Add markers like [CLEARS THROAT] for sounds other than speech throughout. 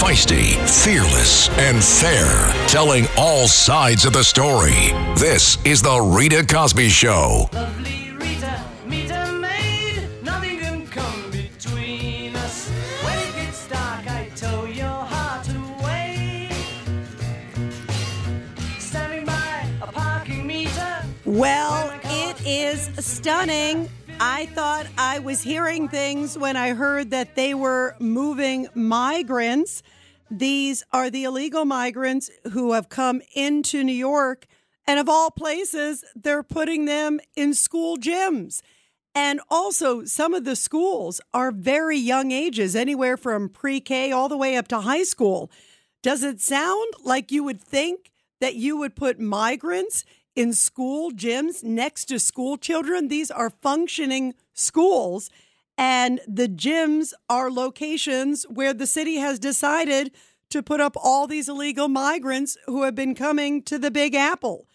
Feisty, fearless, and fair, telling all sides of the story. This is The Rita Cosby Show. Lovely Rita, meet a maid. Nothing can come between us. When it gets dark, I tow your heart away. Standing by a parking meter. Well, it is stunning. I thought I was hearing things when I heard that they were moving migrants. These are the illegal migrants who have come into New York. And of all places, they're putting them in school gyms. And also, some of the schools are very young ages, anywhere from pre K all the way up to high school. Does it sound like you would think that you would put migrants in school gyms next to school children? These are functioning schools, and the gyms are locations where the city has decided to put up all these illegal migrants who have been coming to the Big Apple.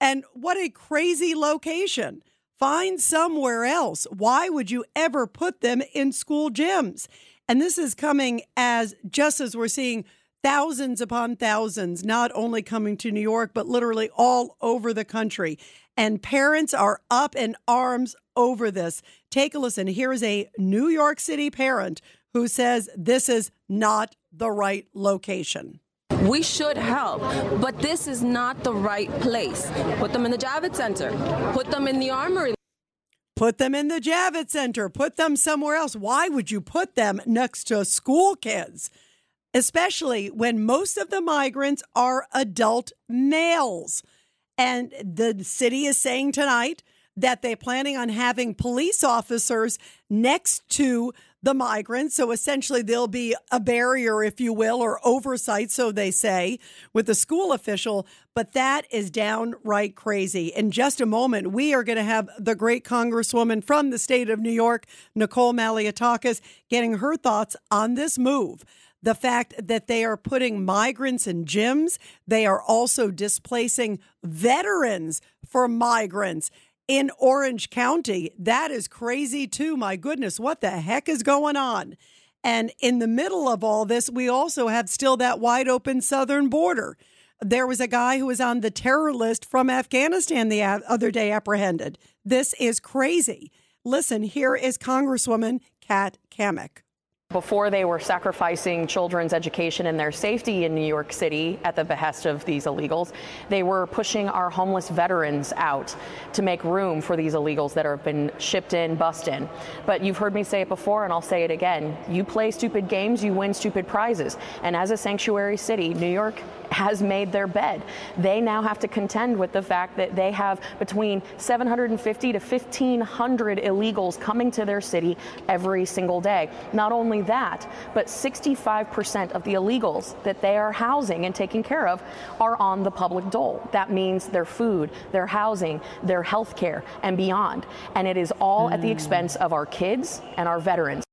And what a crazy location. Find somewhere else. Why would you ever put them in school gyms? And this is coming as just as we're seeing thousands upon thousands, not only coming to New York, but literally all over the country. And parents are up in arms over this. Take a listen. Here is a New York City parent who says this is not the right location. We should help, but this is not the right place. Put them in the Javits Center. Put them in the Armory. Put them in the Javits Center. Put them somewhere else. Why would you put them next to school kids? Especially when most of the migrants are adult males. And the city is saying tonight that they're planning on having police officers next to the migrants. So essentially, there'll be a barrier, if you will, or oversight, so they say, with the school official. But that is downright crazy. In just a moment, we are going to have the great Congresswoman from the state of New York, Nicole Malliotakis, getting her thoughts on this move the fact that they are putting migrants in gyms. They are also displacing veterans for migrants in Orange County. That is crazy, too. My goodness, what the heck is going on? And in the middle of all this, we also have still that wide open southern border. There was a guy who was on the terror list from Afghanistan the other day apprehended. This is crazy. Listen, here is Congresswoman Kat Cammack. Before they were sacrificing children's education and their safety in New York City at the behest of these illegals, they were pushing our homeless veterans out to make room for these illegals that have been shipped in, bust in. But you've heard me say it before, and I'll say it again. You play stupid games, you win stupid prizes. And as a sanctuary city, New York has made their bed. They now have to contend with the fact that they have between 750 to 1,500 illegals coming to their city every single day. Not only that, but 65% of the illegals that they are housing and taking care of are on the public dole. That means their food, their housing, their health care, and beyond. And it is all mm. at the expense of our kids and our veterans.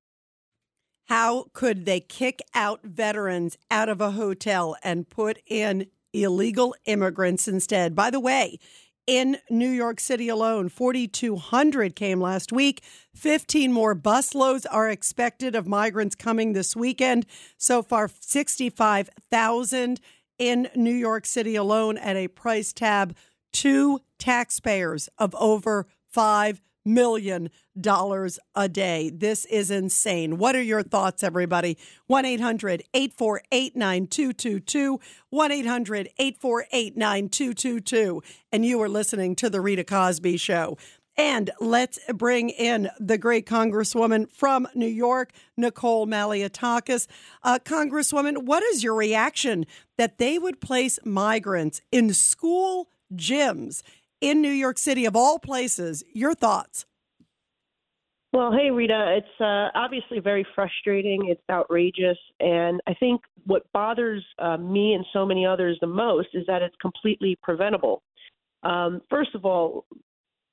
How could they kick out veterans out of a hotel and put in illegal immigrants instead? By the way, in New York City alone. 4,200 came last week. 15 more busloads are expected of migrants coming this weekend. So far, 65,000 in New York City alone at a price tab to taxpayers of over $5 million a day. This is insane. What are your thoughts, everybody? 1 800 848 9222. 1 800 848 9222. And you are listening to The Rita Cosby Show. And let's bring in the great Congresswoman from New York, Nicole Malliotakis. Uh, Congresswoman, what is your reaction that they would place migrants in school gyms in New York City, of all places. Your thoughts? Well, hey, Rita, it's uh, obviously very frustrating. It's outrageous. And I think what bothers uh, me and so many others the most is that it's completely preventable. Um, first of all,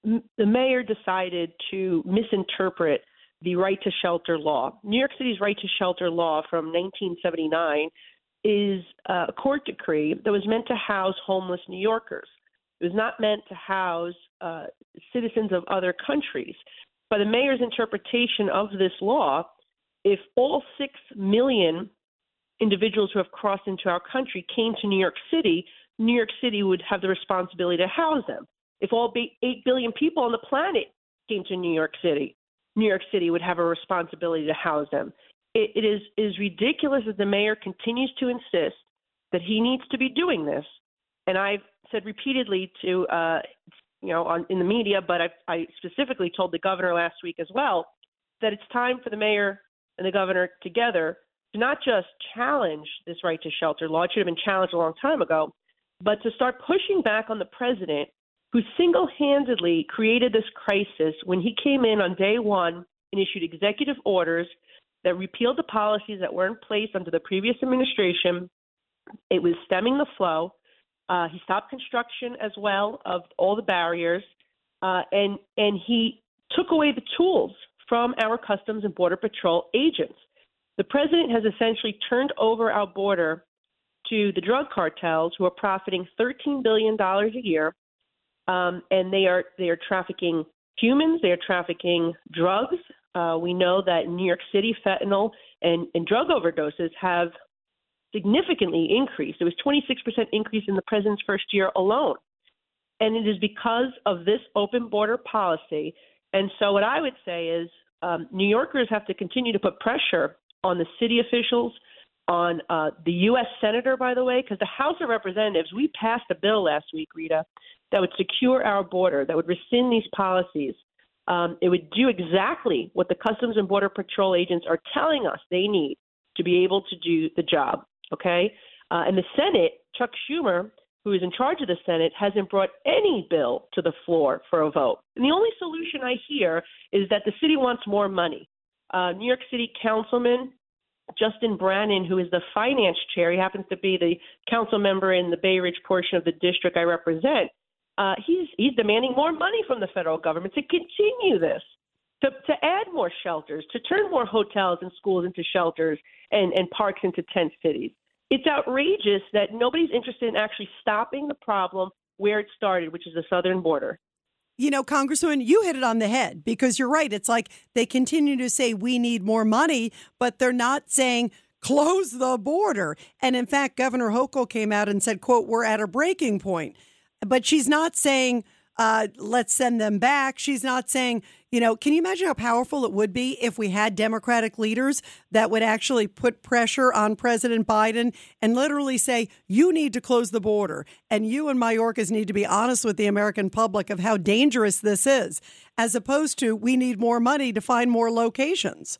m- the mayor decided to misinterpret the right to shelter law. New York City's right to shelter law from 1979 is uh, a court decree that was meant to house homeless New Yorkers. It was not meant to house uh, citizens of other countries. By the mayor's interpretation of this law, if all six million individuals who have crossed into our country came to New York City, New York City would have the responsibility to house them. If all 8 billion people on the planet came to New York City, New York City would have a responsibility to house them. it, it is, is ridiculous that the mayor continues to insist that he needs to be doing this. And I've said repeatedly to, uh, you know, on, in the media, but I, I specifically told the governor last week as well that it's time for the mayor and the governor together to not just challenge this right to shelter law, it should have been challenged a long time ago, but to start pushing back on the president who single handedly created this crisis when he came in on day one and issued executive orders that repealed the policies that were in place under the previous administration. It was stemming the flow. Uh, he stopped construction as well of all the barriers, uh, and and he took away the tools from our Customs and Border Patrol agents. The president has essentially turned over our border to the drug cartels, who are profiting 13 billion dollars a year, um, and they are they are trafficking humans, they are trafficking drugs. Uh, we know that New York City, fentanyl and, and drug overdoses have significantly increased. It was 26% increase in the president's first year alone. And it is because of this open border policy. And so, what I would say is um, New Yorkers have to continue to put pressure on the city officials, on uh, the U.S. Senator, by the way, because the House of Representatives, we passed a bill last week, Rita, that would secure our border, that would rescind these policies. Um, it would do exactly what the Customs and Border Patrol agents are telling us they need to be able to do the job. Okay? Uh, and the Senate, Chuck Schumer, who is in charge of the Senate, hasn't brought any bill to the floor for a vote. And the only solution I hear is that the city wants more money. Uh, New York City Councilman Justin Brannan, who is the finance chair, he happens to be the council member in the Bay Ridge portion of the district I represent. Uh, he's he's demanding more money from the federal government to continue this, to to add more shelters, to turn more hotels and schools into shelters and and parks into tent cities. It's outrageous that nobody's interested in actually stopping the problem where it started, which is the southern border. You know, Congresswoman, you hit it on the head because you're right. It's like they continue to say we need more money, but they're not saying close the border. And in fact, Governor Hochul came out and said, quote, we're at a breaking point. But she's not saying uh, let's send them back. She's not saying, you know, can you imagine how powerful it would be if we had Democratic leaders that would actually put pressure on President Biden and literally say, you need to close the border and you and Mayorkas need to be honest with the American public of how dangerous this is, as opposed to we need more money to find more locations.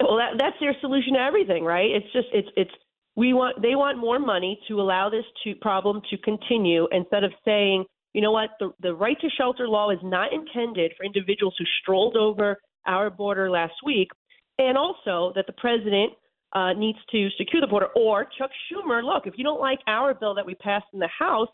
Well, that, that's their solution to everything, right? It's just, it's, it's, we want, they want more money to allow this to problem to continue instead of saying, you know what? The, the right to shelter law is not intended for individuals who strolled over our border last week, and also that the president uh, needs to secure the border. Or Chuck Schumer, look, if you don't like our bill that we passed in the House,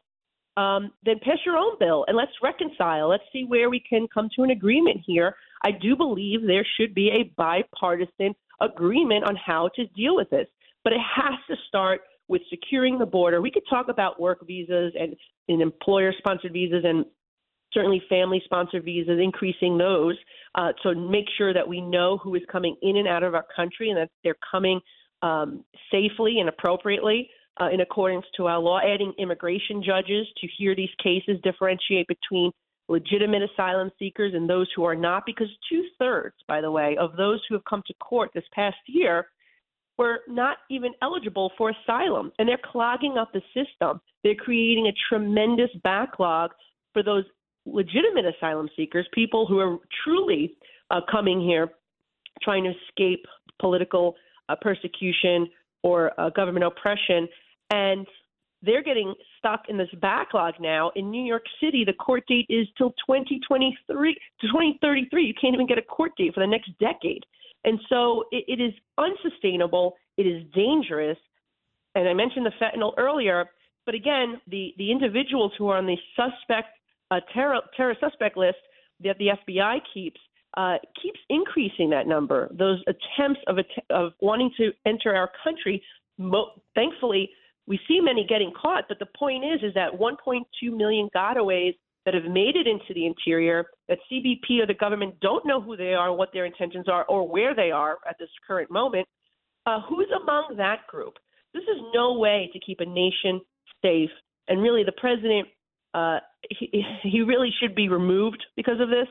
um, then pass your own bill and let's reconcile. Let's see where we can come to an agreement here. I do believe there should be a bipartisan agreement on how to deal with this, but it has to start with securing the border. We could talk about work visas and, and employer sponsored visas and certainly family sponsored visas, increasing those uh, to make sure that we know who is coming in and out of our country and that they're coming um, safely and appropriately. Uh, in accordance to our law, adding immigration judges to hear these cases, differentiate between legitimate asylum seekers and those who are not, because two thirds, by the way, of those who have come to court this past year were not even eligible for asylum, and they're clogging up the system. They're creating a tremendous backlog for those legitimate asylum seekers, people who are truly uh, coming here trying to escape political uh, persecution or uh, government oppression. And they're getting stuck in this backlog now. In New York City, the court date is till 2023 to 2033. You can't even get a court date for the next decade. And so it, it is unsustainable. It is dangerous. And I mentioned the fentanyl earlier, but again, the, the individuals who are on the suspect uh, terror, terror suspect list that the FBI keeps uh, keeps increasing that number. Those attempts of of wanting to enter our country, mo- thankfully, we see many getting caught. But the point is, is that 1.2 million gotaways that have made it into the interior that CBP or the government don't know who they are, what their intentions are, or where they are at this current moment. Uh, who's among that group? This is no way to keep a nation safe. And really, the president, uh, he, [LAUGHS] he really should be removed because of this.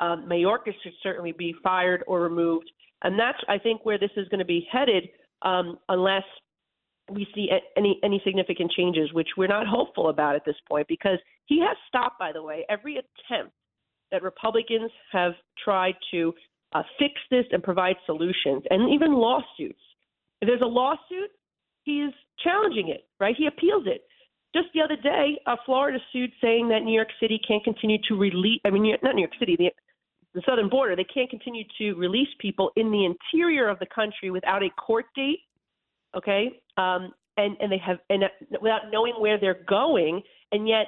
Um, Mayorkas should certainly be fired or removed. And that's, I think, where this is going to be headed um, unless we see any any significant changes, which we're not hopeful about at this point, because he has stopped, by the way, every attempt that Republicans have tried to uh, fix this and provide solutions, and even lawsuits. If there's a lawsuit, he is challenging it, right? He appeals it. Just the other day, uh, Florida sued saying that New York City can't continue to release. I mean, not New York City, the, the southern border. They can't continue to release people in the interior of the country without a court date. Okay, um, and and they have and uh, without knowing where they're going, and yet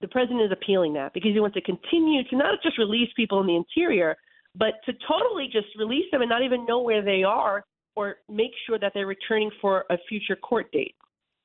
the president is appealing that because he wants to continue to not just release people in the interior, but to totally just release them and not even know where they are or make sure that they're returning for a future court date.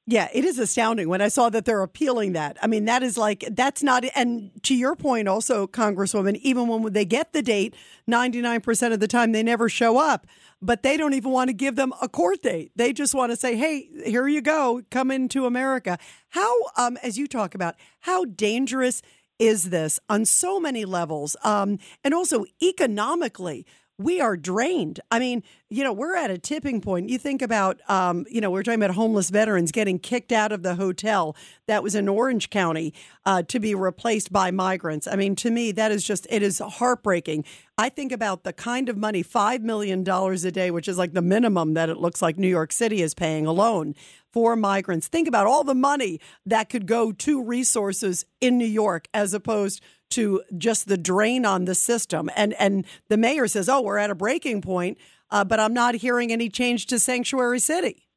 Yeah, it is astounding when I saw that they're appealing that. I mean, that is like, that's not, and to your point also, Congresswoman, even when they get the date, 99% of the time they never show up, but they don't even want to give them a court date. They just want to say, hey, here you go, come into America. How, um, as you talk about, how dangerous is this on so many levels? Um, and also economically, we are drained. I mean, you know, we're at a tipping point. You think about, um, you know, we're talking about homeless veterans getting kicked out of the hotel that was in Orange County uh, to be replaced by migrants. I mean, to me, that is just, it is heartbreaking. I think about the kind of money, $5 million a day, which is like the minimum that it looks like New York City is paying alone for migrants. Think about all the money that could go to resources in New York as opposed to just the drain on the system. And and the mayor says, "Oh, we're at a breaking point," uh, but I'm not hearing any change to Sanctuary City.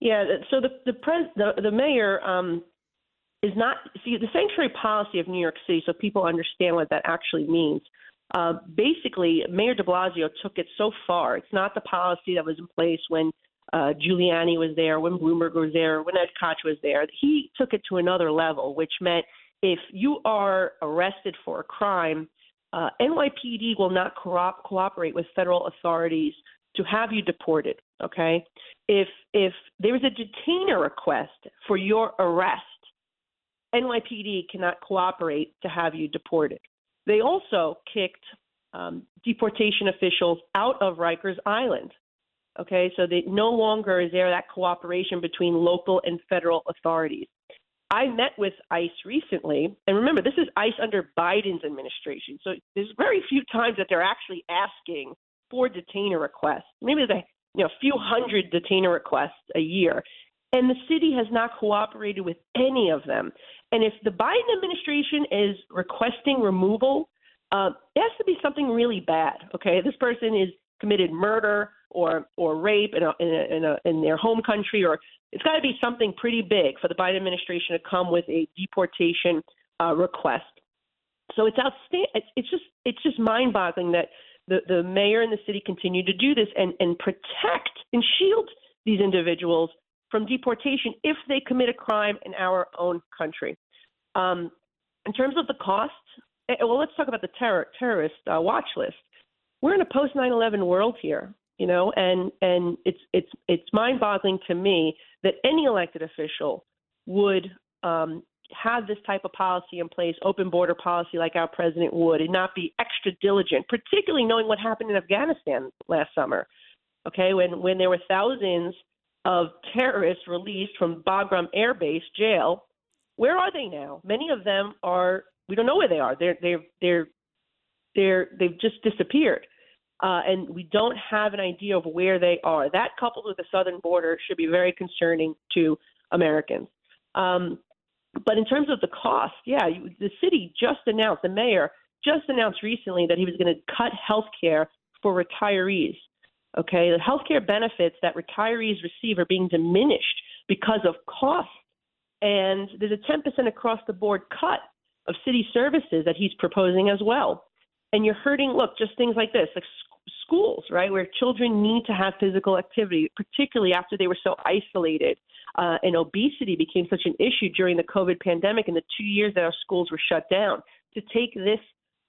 Yeah, so the the pres the, the mayor um, is not see the sanctuary policy of New York City, so people understand what that actually means. Uh, basically, Mayor De Blasio took it so far. It's not the policy that was in place when uh, Giuliani was there, when Bloomberg was there, when Ed Koch was there. He took it to another level, which meant if you are arrested for a crime, uh, NYPD will not co- cooperate with federal authorities to have you deported. Okay, if if there is a detainer request for your arrest, NYPD cannot cooperate to have you deported. They also kicked um, deportation officials out of Rikers Island. Okay, so they, no longer is there that cooperation between local and federal authorities. I met with ICE recently, and remember, this is ICE under Biden's administration. So there's very few times that they're actually asking for detainer requests. Maybe there's a you know, few hundred detainer requests a year. And the city has not cooperated with any of them. And if the Biden administration is requesting removal, uh, it has to be something really bad. Okay, this person is committed murder or or rape in a, in, a, in, a, in their home country, or it's got to be something pretty big for the Biden administration to come with a deportation uh, request. So it's outstanding. It's, it's just it's just mind-boggling that the the mayor and the city continue to do this and and protect and shield these individuals from deportation if they commit a crime in our own country. Um, in terms of the costs, eh, well, let's talk about the terror, terrorist uh, watch list. We're in a post 9/11 world here you know, and and it's it's it's mind-boggling to me that any elected official would um, have this type of policy in place, open border policy like our president would, and not be extra diligent, particularly knowing what happened in Afghanistan last summer. Okay, when when there were thousands of terrorists released from Bagram Air Base jail, where are they now? Many of them are we don't know where they are. They're they're they're they're they've just disappeared uh, and we don't have an idea of where they are. That, coupled with the southern border, should be very concerning to Americans. Um, but in terms of the cost, yeah, the city just announced, the mayor just announced recently that he was going to cut health care for retirees. Okay, the health care benefits that retirees receive are being diminished because of cost. And there's a 10% across the board cut of city services that he's proposing as well. And you're hurting, look, just things like this, like schools, right, where children need to have physical activity, particularly after they were so isolated. Uh, and obesity became such an issue during the COVID pandemic and the two years that our schools were shut down. To take this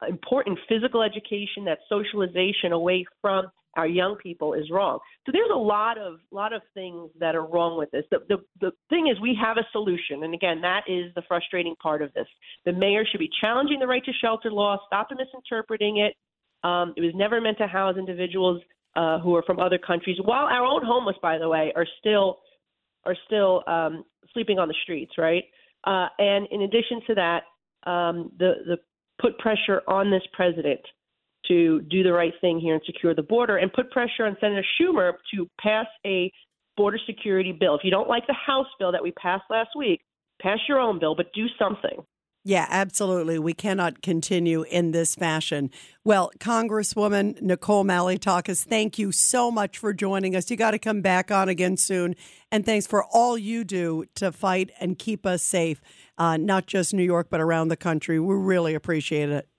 important physical education, that socialization away from our young people is wrong. So there's a lot of lot of things that are wrong with this. The, the the thing is we have a solution, and again, that is the frustrating part of this. The mayor should be challenging the right to shelter law, stop misinterpreting it. Um, it was never meant to house individuals uh, who are from other countries, while our own homeless, by the way, are still are still um, sleeping on the streets, right? Uh, and in addition to that, um, the the put pressure on this president to do the right thing here and secure the border, and put pressure on Senator Schumer to pass a border security bill. If you don't like the House bill that we passed last week, pass your own bill, but do something. Yeah, absolutely. We cannot continue in this fashion. Well, Congresswoman Nicole Malliotakis, thank you so much for joining us. You got to come back on again soon. And thanks for all you do to fight and keep us safe, uh, not just New York, but around the country. We really appreciate it.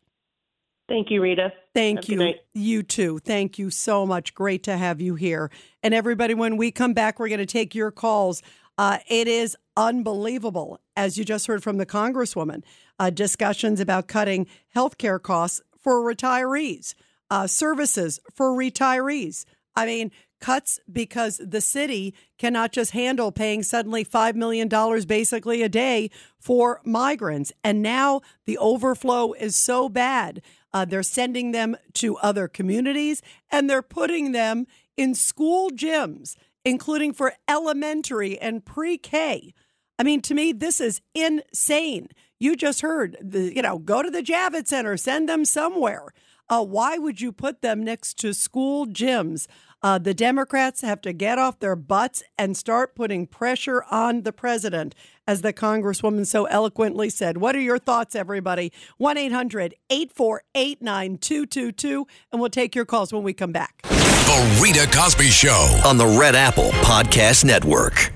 Thank you, Rita. Thank you. You too. Thank you so much. Great to have you here. And everybody, when we come back, we're going to take your calls. Uh, it is unbelievable, as you just heard from the Congresswoman, uh, discussions about cutting health care costs for retirees, uh, services for retirees. I mean, cuts because the city cannot just handle paying suddenly $5 million basically a day for migrants. And now the overflow is so bad. Uh, they're sending them to other communities and they're putting them in school gyms including for elementary and pre K. I mean, to me, this is insane. You just heard, the, you know, go to the Javits Center, send them somewhere. Uh, why would you put them next to school gyms? Uh, the Democrats have to get off their butts and start putting pressure on the president, as the Congresswoman so eloquently said. What are your thoughts, everybody? 1 800 848 9222, and we'll take your calls when we come back. The Rita Cosby Show on the Red Apple Podcast Network.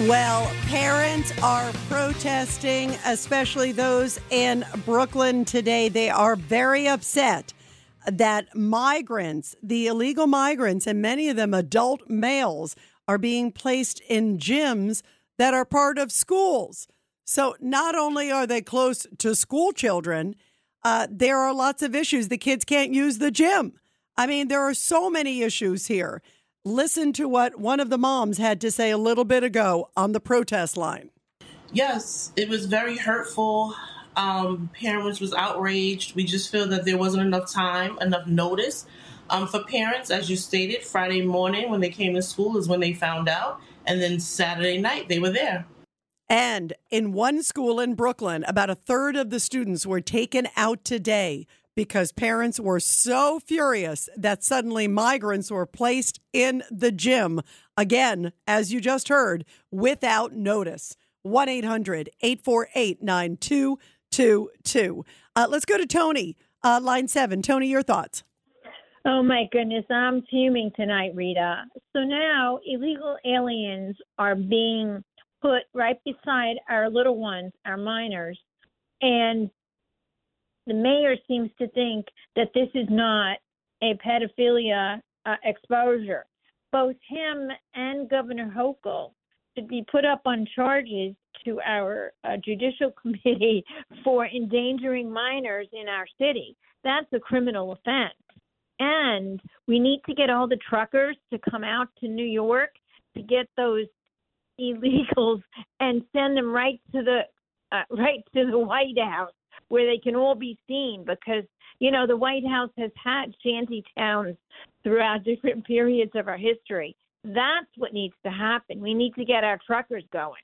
Well, parents are protesting, especially those in Brooklyn today. They are very upset that migrants, the illegal migrants, and many of them adult males, are being placed in gyms that are part of schools. So not only are they close to school children, uh, there are lots of issues. The kids can't use the gym. I mean, there are so many issues here. Listen to what one of the moms had to say a little bit ago on the protest line. Yes, it was very hurtful. Um, parents was outraged. We just feel that there wasn't enough time, enough notice. Um, for parents, as you stated, Friday morning when they came to school is when they found out, and then Saturday night they were there. And in one school in Brooklyn, about a third of the students were taken out today because parents were so furious that suddenly migrants were placed in the gym, again, as you just heard, without notice. 1 800 848 9222. Uh, let's go to Tony, uh, line seven. Tony, your thoughts. Oh my goodness, I'm fuming tonight, Rita. So now illegal aliens are being put right beside our little ones, our minors, and the mayor seems to think that this is not a pedophilia uh, exposure. Both him and Governor Hochul should be put up on charges to our uh, judicial [LAUGHS] committee for endangering minors in our city. That's a criminal offense. And we need to get all the truckers to come out to New York to get those illegals and send them right to the uh, right to the White House where they can all be seen because you know the White House has had shanty towns throughout [LAUGHS] different periods of our history. That's what needs to happen. We need to get our truckers going.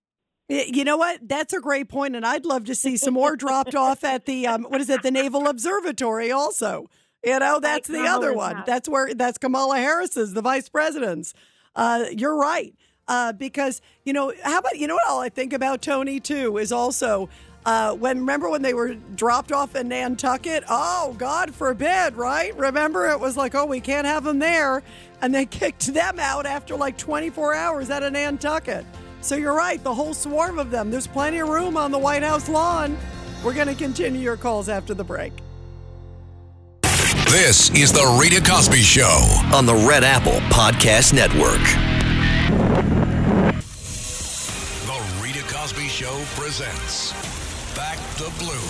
You know what? That's a great point, and I'd love to see some more dropped off at the um, what is it, the Naval Observatory, also. You know, that's the other one. That's where that's Kamala Harris's, the vice president's. Uh, you're right. Uh, because you know, how about you know what all I think about Tony too is also uh, when remember when they were dropped off in Nantucket? Oh, God forbid, right? Remember, it was like, oh, we can't have them there, and they [LAUGHS] kicked them out after like 24 hours out of Nantucket. So you're right, the whole swarm of them. There's plenty of room on the White House lawn. We're going to continue your calls after the break. This is the Rita Cosby Show on the Red Apple Podcast Network. The Rita Cosby Show presents Back the Blue.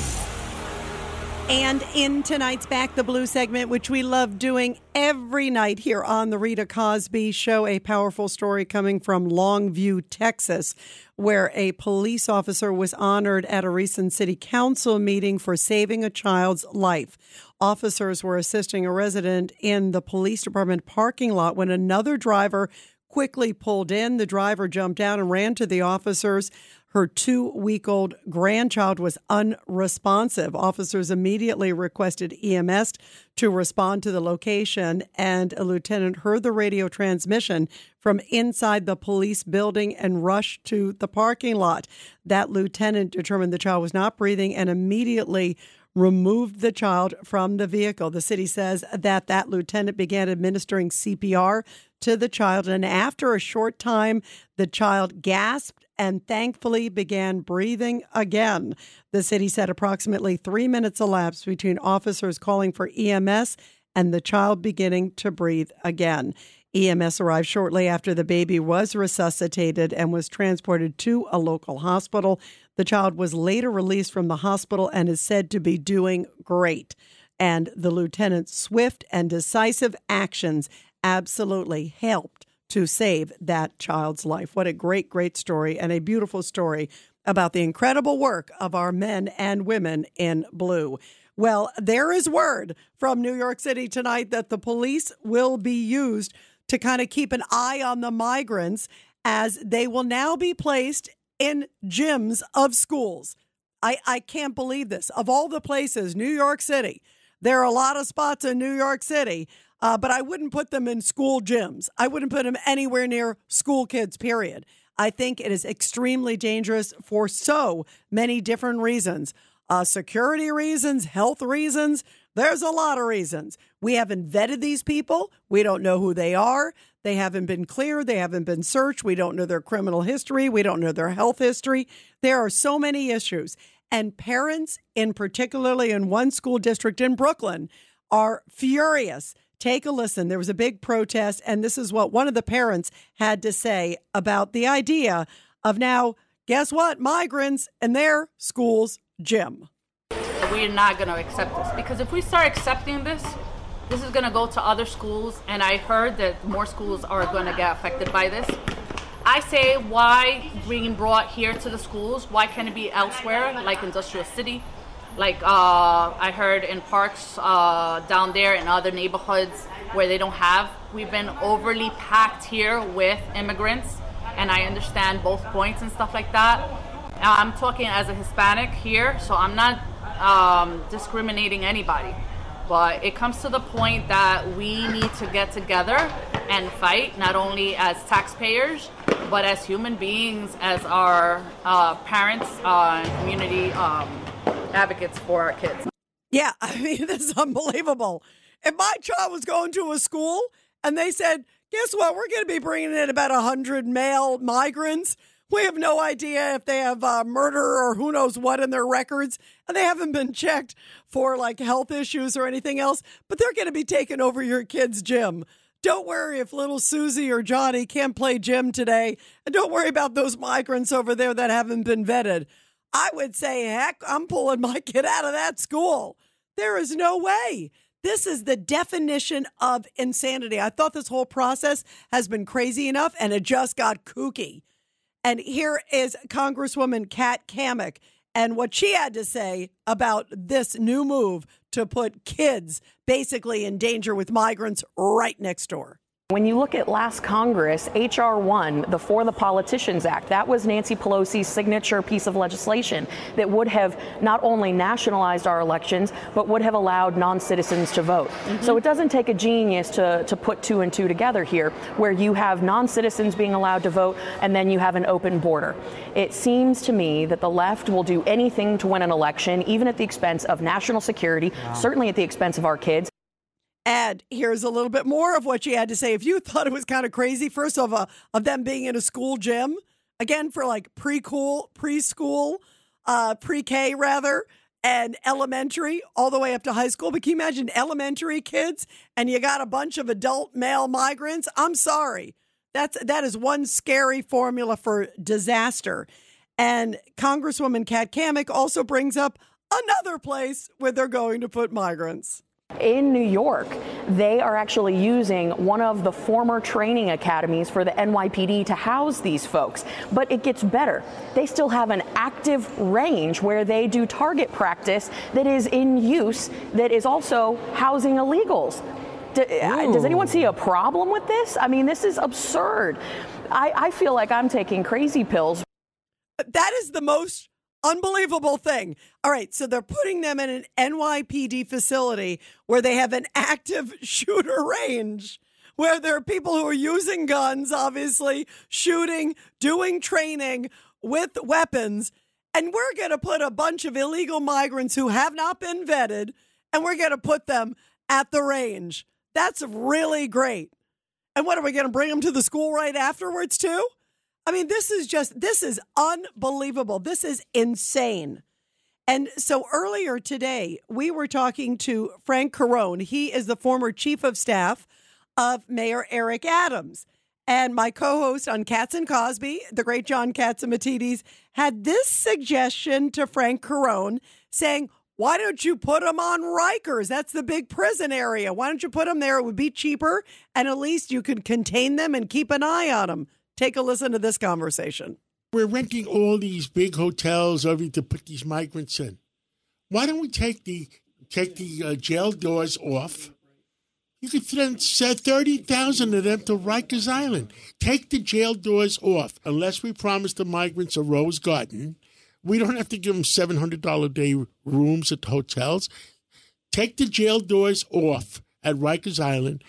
And in tonight's Back the Blue segment, which we love doing every night here on the Rita Cosby Show, a powerful story coming from Longview, Texas, where a police officer was honored at a recent city council meeting for saving a child's life. Officers were assisting a resident in the police department parking lot when another driver quickly pulled in. The driver jumped out and ran to the officers. Her two week old grandchild was unresponsive. Officers immediately requested EMS to respond to the location, and a lieutenant heard the radio transmission from inside the police building and rushed to the parking lot. That lieutenant determined the child was not breathing and immediately removed the child from the vehicle. The city says that that lieutenant began administering CPR to the child, and after a short time, the child gasped and thankfully began breathing again. The city said approximately three minutes elapsed between officers calling for EMS and the child beginning to breathe again. EMS arrived shortly after the baby was resuscitated and was transported to a local hospital. The child was later released from the hospital and is said to be doing great. And the lieutenant's swift and decisive actions absolutely helped to save that child's life. What a great, great story and a beautiful story about the incredible work of our men and women in blue. Well, there is word from New York City tonight that the police will be used to kind of keep an eye on the migrants as they will now be placed in gyms of schools. I, I can't believe this. Of all the places, New York City, there are a lot of spots in New York City uh, but I wouldn't put them in school gyms. I wouldn't put them anywhere near school kids, period. I think it is extremely dangerous for so many different reasons uh, security reasons, health reasons. There's a lot of reasons. We haven't vetted these people. We don't know who they are. They haven't been cleared. They haven't been searched. We don't know their criminal history. We don't know their health history. There are so many issues. And parents, in particularly in one school district in Brooklyn, are furious Take a listen. There was a big protest, and this is what one of the parents had to say about the idea of now, guess what? Migrants and their school's gym. We're not going to accept this because if we start accepting this, this is going to go to other schools, and I heard that more schools are going to get affected by this. I say, why being brought here to the schools? Why can't it be elsewhere, like Industrial City? Like uh, I heard in parks uh, down there in other neighborhoods where they don't have. We've been overly packed here with immigrants, and I understand both points and stuff like that. I'm talking as a Hispanic here, so I'm not um, discriminating anybody. But it comes to the point that we need to get together and fight, not only as taxpayers, but as human beings, as our uh, parents uh, community um, advocates for our kids. Yeah, [LAUGHS] I mean, this is unbelievable. If my child was going to a school and they said, guess what? We're going to be bringing in about 100 male migrants. We have no idea if they have uh, murder or who knows what in their records, and they haven't been checked for like health issues or anything else, but they're going to be taking over your kid's gym. Don't worry if little Susie or Johnny can't play gym today, and don't worry about those migrants over there that haven't been vetted. I would say, heck, I'm pulling my [LAUGHS] kid out of that school. There is no way. This is the definition of insanity. I thought this whole process has been crazy enough and it just got kooky. And here is Congresswoman Kat Cammack and what she had to say about this new move to put kids basically in danger with migrants right next door. When you look at last Congress, H.R. 1, the For the Politicians Act, that was Nancy Pelosi's signature piece of legislation that would have not only nationalized our elections, but would have allowed non citizens to vote. Mm-hmm. So it doesn't take a genius to, to put two and two together here, where you have non citizens being allowed to vote and then you have an open border. It seems to me that the left will do anything to win an election, even at the expense of national security, wow. certainly at the expense of our kids. And here's a little bit more of what she had to say. If you [LAUGHS] thought it was kind of crazy, first of all, of them being in a school gym, again for like pre-cool, preschool, uh, pre-K rather, and elementary, all the way up to high school. But can you imagine elementary kids and you got a bunch of adult male migrants? I'm sorry. That's that is one scary formula for disaster. And Congresswoman Kat Cammack also brings up another place where they're going to put migrants. In New York, they are actually using one of the former training academies for the NYPD to house these folks. But it gets better. They still have an active range where they do target practice that is in use, that is also housing illegals. D- uh, Does anyone see a problem with this? I mean, this is absurd. I, I feel like I'm taking crazy pills. That is the most unbelievable thing. All right, so they're putting them in an NYPD facility where they have an active [LAUGHS] shooter range. Where there are people who are using guns, obviously, shooting, doing training with weapons. And we're going to put a bunch of illegal migrants who have not been vetted, and we're going to put them at the range. That's really great. And what are we going to bring them to the school right afterwards, too? I mean, this is just, this is unbelievable. This is insane. And so earlier today, we were talking to Frank Carone. He is the former chief of staff of Mayor Eric Adams. And my co host on Cats and Cosby, the great John Catsimatidis, had this suggestion to Frank Carone saying, why don't you put them on Rikers? That's the big prison area. Why don't you put them there? It would be cheaper, and at least you could contain them and keep an eye on them. Take a listen to this conversation. We're renting all these big hotels over to put these migrants in. Why don't we take the take the uh, jail doors off? You could send send thirty thousand of them to Rikers Island. Take the jail doors off, unless we promise the migrants a rose garden. We don't have to give them seven hundred dollar day rooms at the hotels. Take the jail doors off at Rikers Island.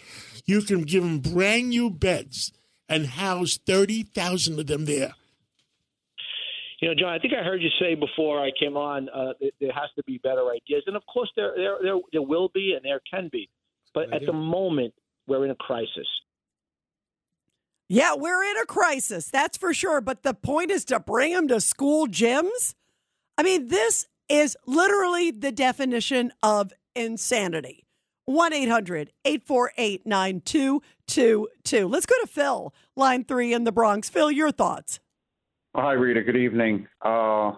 You can give them brand new beds and house 30,000 of them there. You know, John, I think I heard you say before I came on uh, that there has to be better ideas, and of course there there there, there will be and there can be, but at the moment we're in a crisis. Yeah, we're in a crisis, that's for sure. But the point is to bring them to school gyms. I mean, this is literally the definition of insanity. 1 800 848 9222. Let's go to Phil, line three in the Bronx. Phil, your thoughts. Hi, Rita. Good evening. Uh,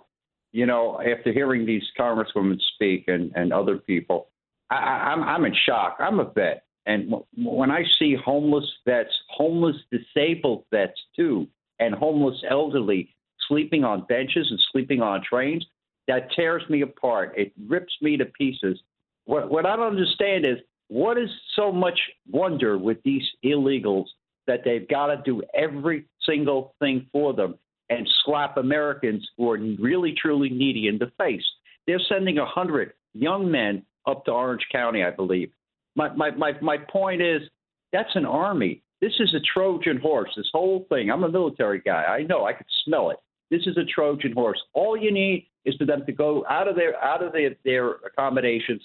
you know, after hearing these congresswomen speak and, and other people, I, I'm I'm in shock. I'm a vet, and when I see homeless vets, homeless disabled vets too, and homeless elderly sleeping on benches and sleeping on trains, that tears me apart. It rips me to pieces. What what I don't understand is what is so much wonder with these illegals that they've got to do every single thing for them and slap Americans who are really truly needy in the face. They're sending a hundred young men up to Orange County, I believe. My my my my point is that's an army. This is a Trojan horse. This whole thing. I'm a military guy. I know. I could smell it. This is a Trojan horse. All you need is for them to go out of their out of their, their accommodations,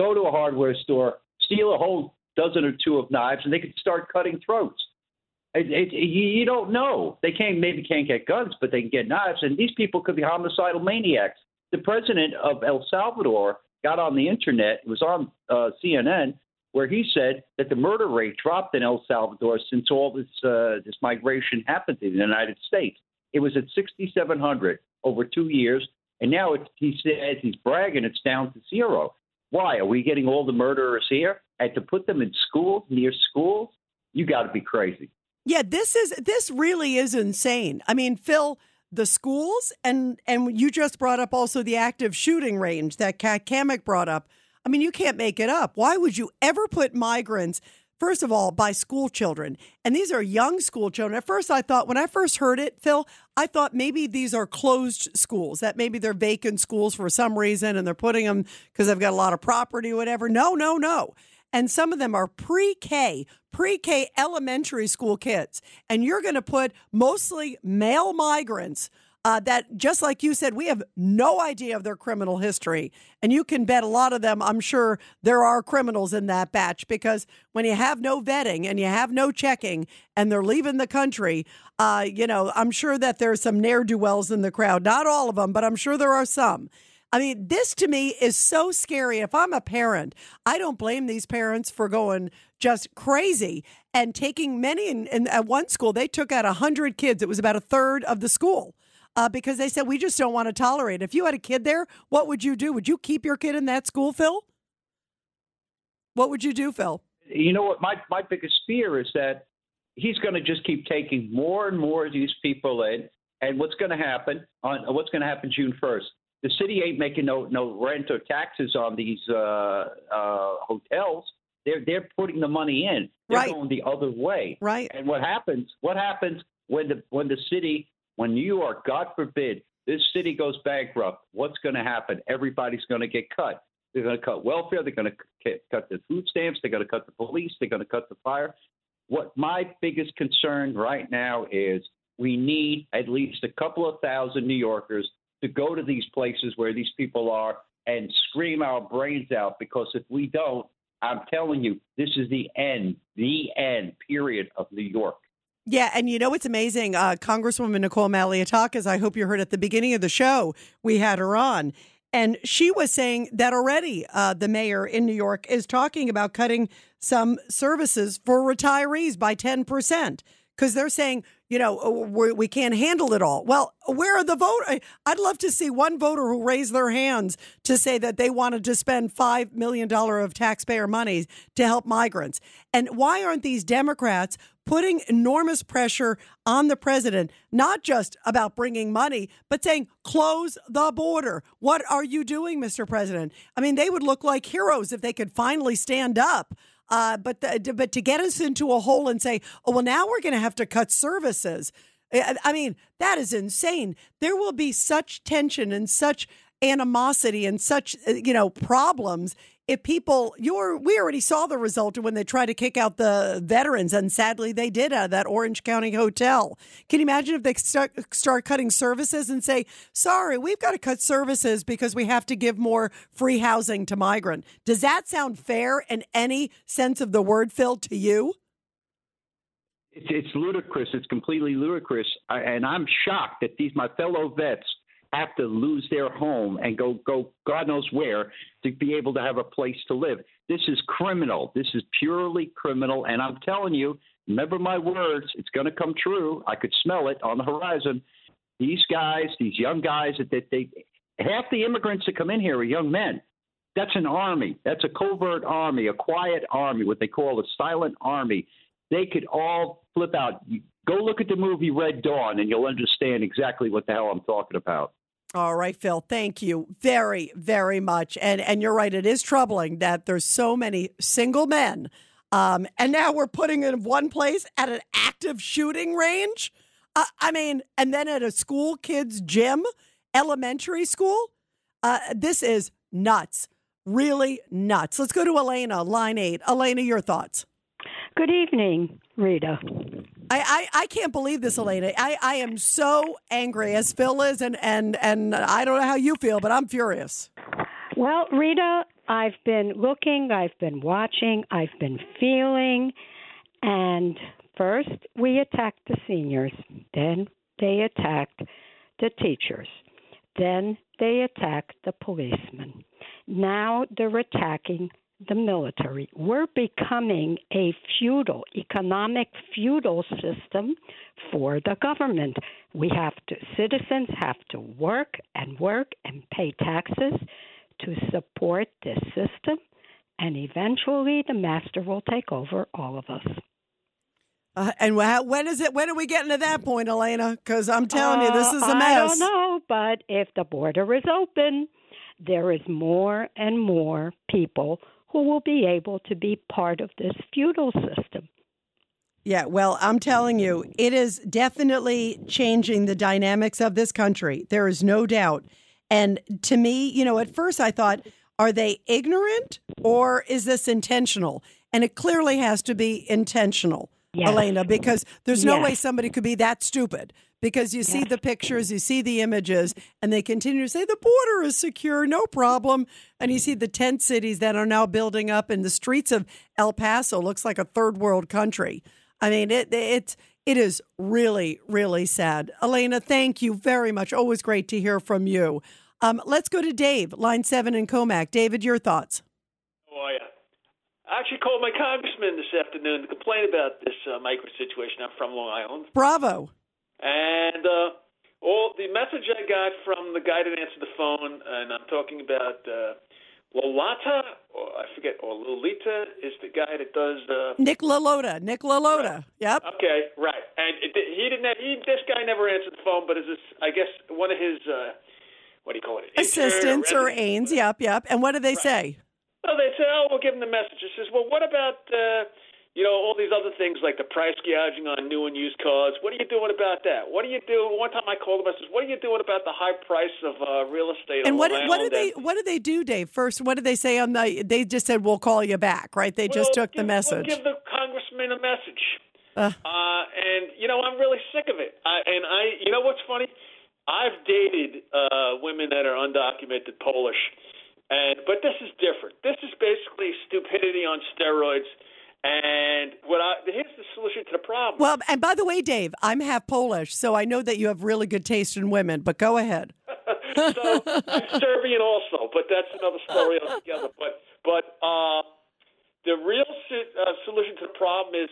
go to a hardware store, steal a whole dozen or two of knives, and they could start cutting throats. It, it, you don't know. They can't maybe can't get guns, but they can get knives, and these people could be homicidal maniacs. The president of El Salvador got on the internet. It was on uh, CNN where he said that the murder rate dropped in El Salvador since all this uh, this migration happened in the United States. It was at 6,700 over two years, and now it, he says he's bragging it's down to zero. Why are we getting all the murderers here? And to put them in schools near schools, you got to be crazy. Yeah, this is this really is insane. I mean, Phil, the schools and and you just brought up also the active shooting range that Kat Cammack brought up. I mean, you can't make it up. Why would you ever put migrants first of all by school children? And these are young school children. At first I thought when I first heard it, Phil, I thought maybe these are closed schools, that maybe they're vacant schools for some reason and they're putting them because they've got a lot of property or whatever. No, no, no and some of them are pre-K, pre-K elementary school kids, and you're going to put mostly male migrants. Uh, that just like you said, we have no idea of their criminal history. And you can bet a lot of them, I'm sure there are criminals in that batch because when you have no vetting and you have no checking and they're leaving the country, uh, you know, I'm sure that there's some ne'er do wells in the crowd. Not all of them, but I'm sure there are some. I mean, this to me is so scary. If I'm a parent, I don't blame these parents for going just crazy and taking many. In at one school, they took out a hundred kids. It was about a third of the school. Uh, because they said we just don't want to tolerate. it." If you had a kid there, what would you do? Would you keep your kid in that school, Phil? What would you do, Phil? you know what? My my biggest fear is that he's going to just keep taking more and more of these people in, and what's going to happen on what's going to happen June first? The city ain't making no no rent or taxes on these uh, uh, hotels. They're they're putting the money in. They're Right. going the other way. Right. And what happens? What happens when the when the city when New York, God forbid, this city goes bankrupt? What's going to happen? Everybody's going to get cut. They're going to cut welfare. They're going to cut the food stamps. They're going to cut the police. They're going to cut the fire. What my biggest concern right now is we need at least a couple of thousand New Yorkers to go to these places where these people are and scream our brains out because if we don't, I'm telling you, this is the end, the end, period, of New York. Yeah, and you know what's amazing? Uh, Congresswoman Nicole Malliotakis, I hope you heard at the beginning of the show, we had her on. And she was saying that already uh, the mayor in New York is talking about cutting some services for retirees by 10% because they're saying, you know, uh, we can't handle it all. Well, where are the vote? I'd love to see one voter who raised their hands to say that they wanted to spend $5 million of taxpayer money to help migrants. And why aren't these Democrats putting enormous pressure on the president, not just about bringing money, but saying, close the border. What are you doing, Mr. President? I mean, they would look like heroes if they could finally stand up. Uh, but the, but to get us into a hole and say, oh well, now we're going to have to cut services. I mean, that is insane. There will be such tension and such animosity and such uh, you know problems if people you're we already saw the result when they tried to kick out the veterans and sadly they did out of that orange county hotel can you imagine if they start, start cutting services and say sorry we've got to cut services because we have to give more free housing to migrant does that sound fair in any sense of the word phil to you It's, it's ludicrous. It's completely ludicrous. I, and I'm shocked that these my fellow vets have to lose their home and go go God knows where to be able to have a place to live. This is criminal. This is purely criminal. And I'm telling you, remember my words. It's going to come true. I could smell it on the horizon. These guys, these young guys, that they, they half the immigrants that come in here are young men. That's an army. That's a covert army, a quiet army, what they call a silent army. They could all flip out. Go look at the movie Red Dawn, and you'll understand exactly what the hell I'm talking about. All right, Phil. Thank you very, very much. And and you're right. It is troubling that there's so many single men, um, and now we're putting in one place at an active shooting range. Uh, I mean, and then at a school kids gym, elementary school. Uh, this is nuts. Really nuts. Let's go to Elena, line eight. Elena, your thoughts. Good evening, Rita. I, I, I can't believe this, Elena. I, I am so angry as Phil is, and, and, and I don't know how you feel, but I'm furious. Well, Rita, I've been looking, I've been watching, I've been feeling, and first we attacked the seniors, then they attacked the teachers, then they attacked the policemen. Now they're attacking the military. We're becoming a feudal, economic feudal system for the government. We have to, citizens have to work and work and pay taxes to support this system, and eventually the master will take over all of us. Uh, and wh- when is it? When are we getting to that point, Elena? Because I'm telling you, this is a Uh, mess. I don't know, but if the border is open, there is more and more people who will be able to be part of this feudal system. Yeah, well, I'm telling you, it is definitely changing the dynamics of this country. There is no doubt. And to me, you know, at first I thought, are they ignorant or is this intentional? And it clearly has to be intentional, Yes. Elena, because there's no Yes. way somebody could be that stupid. Because you see the pictures, you see the images, and they continue to say the border is secure, no problem. And you see the tent cities that are now building up in the streets of El Paso. Looks like a third world country. I mean, it it it is really really sad. Elena, thank you very much. Always great to hear from you. Um, let's go to Dave, line seven in Commack. David, your thoughts? How are you? I actually called my congressman this afternoon to complain about this uh, migrant situation. I'm from Long Island. Bravo. And uh, all the message I got from the guy that answered the phone, and I'm talking about uh, Lolata, or I forget, or Lolita is the guy that does. Uh, Nick LaLota. Nick LaLota. Yep. Okay, right. And it, he didn't. Have, he this guy never answered the phone, but is this? I guess one of his. Uh, what do you call it? Assistants or ains. Yep, yep. And what do they say? Well, they say, oh, we'll give him the message. It says, well, what about, uh, you know, all these other things like the price gouging on new and used cars? What are you doing about that? What do you do? One time I called him, I says, what are you doing about the high price of uh, real estate? And what what Island they what did they do, Dave? First, what did they say on the? They just said we'll call you back, right? They just Well, took the give- message. Well, give the congressman a message. Uh. Uh, and you know, I'm really sick of it. I, and I, you know, what's funny? I've dated uh, women that are undocumented Polish, and but this is different. This is basically stupidity on steroids. And what I here's the solution to the problem. Well, and by the way, Dave, I'm half Polish, so I know that you have really good taste in women. But go ahead. [LAUGHS] so I'm Serbian also, but that's another story altogether. But but uh, the real uh, solution to the problem is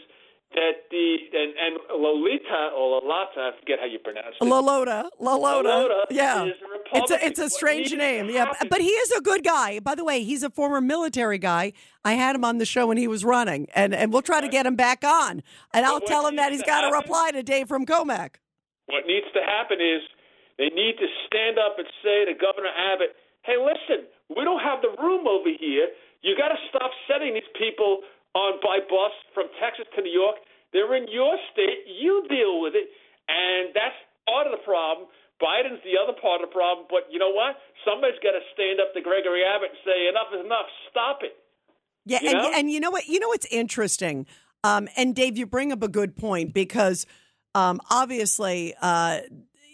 that the and, and Lolita or Lolata, I forget how you pronounce it. Lolota, Lolota, Lalota yeah. a It's a, it's a strange name, yeah. happen- But he is a good guy. By the way, he's a former military guy. I had him on the show when he was running, and and we'll try to get him back on. And I'll tell him that he's got happen- reply to Dave from Commack. What needs to happen is they need to stand up and say to Governor Abbott, "Hey, listen, we don't have the room over here. You got to stop sending these people on by bus from Texas to New York. They're in your state. You deal with it, and that's part of the problem." Biden's the other part of the problem, but you know what? Somebody's got to stand up to Gregory Abbott and say, "Enough is enough. Stop it." Yeah, You and and you know what? You know what's interesting, um, and Dave, you bring up a good point because um, obviously uh,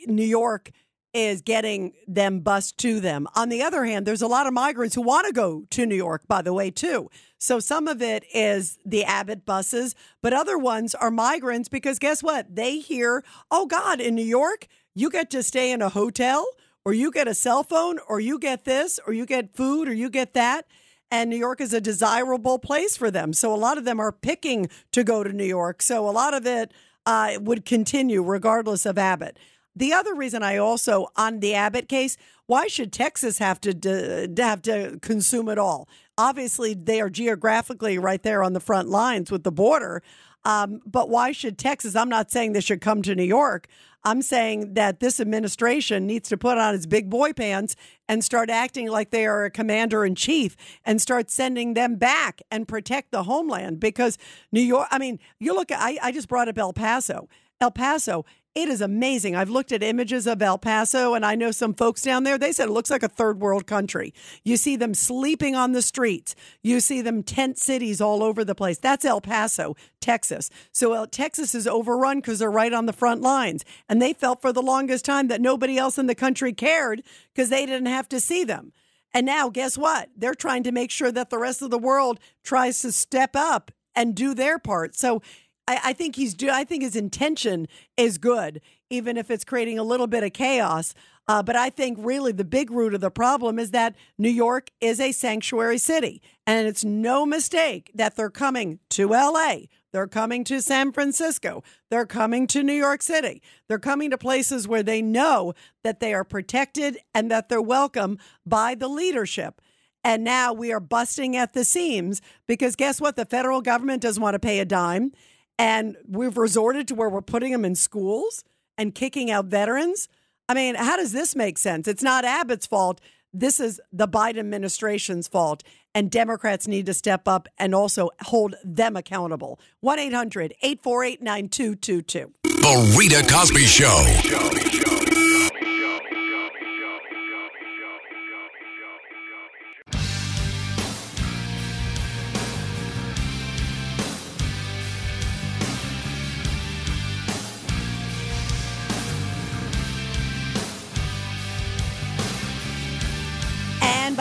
New York is getting them bused to them. On the other hand, there's a lot of migrants who want to go to New York, by the way, too. So some of it is the Abbott buses, but other ones are migrants because guess what? They hear, oh God, in New York, you get to stay in a hotel, or you get a cell phone, or you get this, or you get food, or you get that and New York is a desirable place for them. So a lot of them are picking to go to New York. So a lot of it uh, would continue regardless of Abbott. The other reason I also on the Abbott case, why should Texas have to d- have to consume it all? Obviously, they are geographically right there on the front lines with the border. Um, but why should Texas? I'm not saying they should come to New York. I'm saying that this administration needs to put on its big boy pants and start acting like they are a commander in chief and start sending them back and protect the homeland because New York, I mean, you look I, I just brought up El Paso. El Paso, it is amazing. I've looked at images of El Paso and I know some folks down there. They said it looks like a third world country. You see them sleeping on the streets. You see them tent cities all over the place. That's El Paso, Texas. So uh, Texas is overrun because they're right on the front lines. And they felt for the longest time that nobody else in the country cared because they didn't have to see them. And now, guess what? They're trying to make sure that the rest of the world tries to step up and do their part. So I, I think he's do. I think his intention is good, even if it's creating a little bit of chaos. Uh, but I think really the big root of the problem is that New York is a sanctuary city, and it's no mistake that they're coming to L.A. They're coming to San Francisco. They're coming to New York City. They're coming to places where they know that they are protected and that they're welcome by the leadership. And now we are busting at the seams because guess what? The federal government doesn't want to pay a dime. And we've resorted to where we're putting them in schools and kicking out veterans. I mean, how does this make sense? It's not Abbott's fault. This is the Biden administration's fault. And Democrats need to step up and also hold them accountable. 1 800 848 9222. The Rita Cosby Show.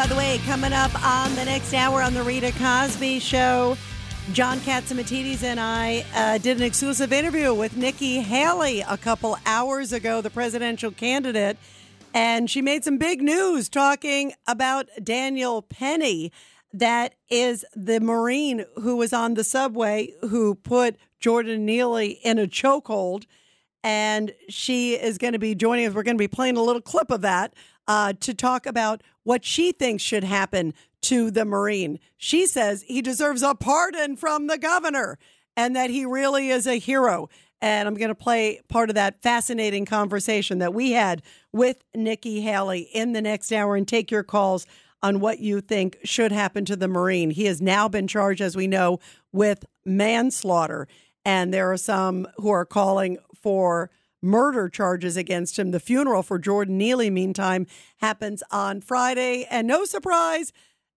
By the way, coming up on the next hour on the Rita Cosby Show, John Catsimatidis and I uh, did an exclusive interview with Nikki Haley a couple hours ago, the presidential candidate, and she made some big news talking about Daniel Penny. That is the Marine who was on the subway who put Jordan Neely in a chokehold and she is going to be joining us. We're going to be playing a little clip of that uh, to talk about what she thinks should happen to the Marine. She says he deserves a pardon from the governor and that he really is a hero. And I'm going to play part of that fascinating conversation that we had with Nikki Haley in the next hour and take your calls on what you think should happen to the Marine. He has now been charged, as we know, with manslaughter. And there are some who are calling for murder charges against him. The funeral for Jordan Neely, meantime, happens on Friday. And no surprise,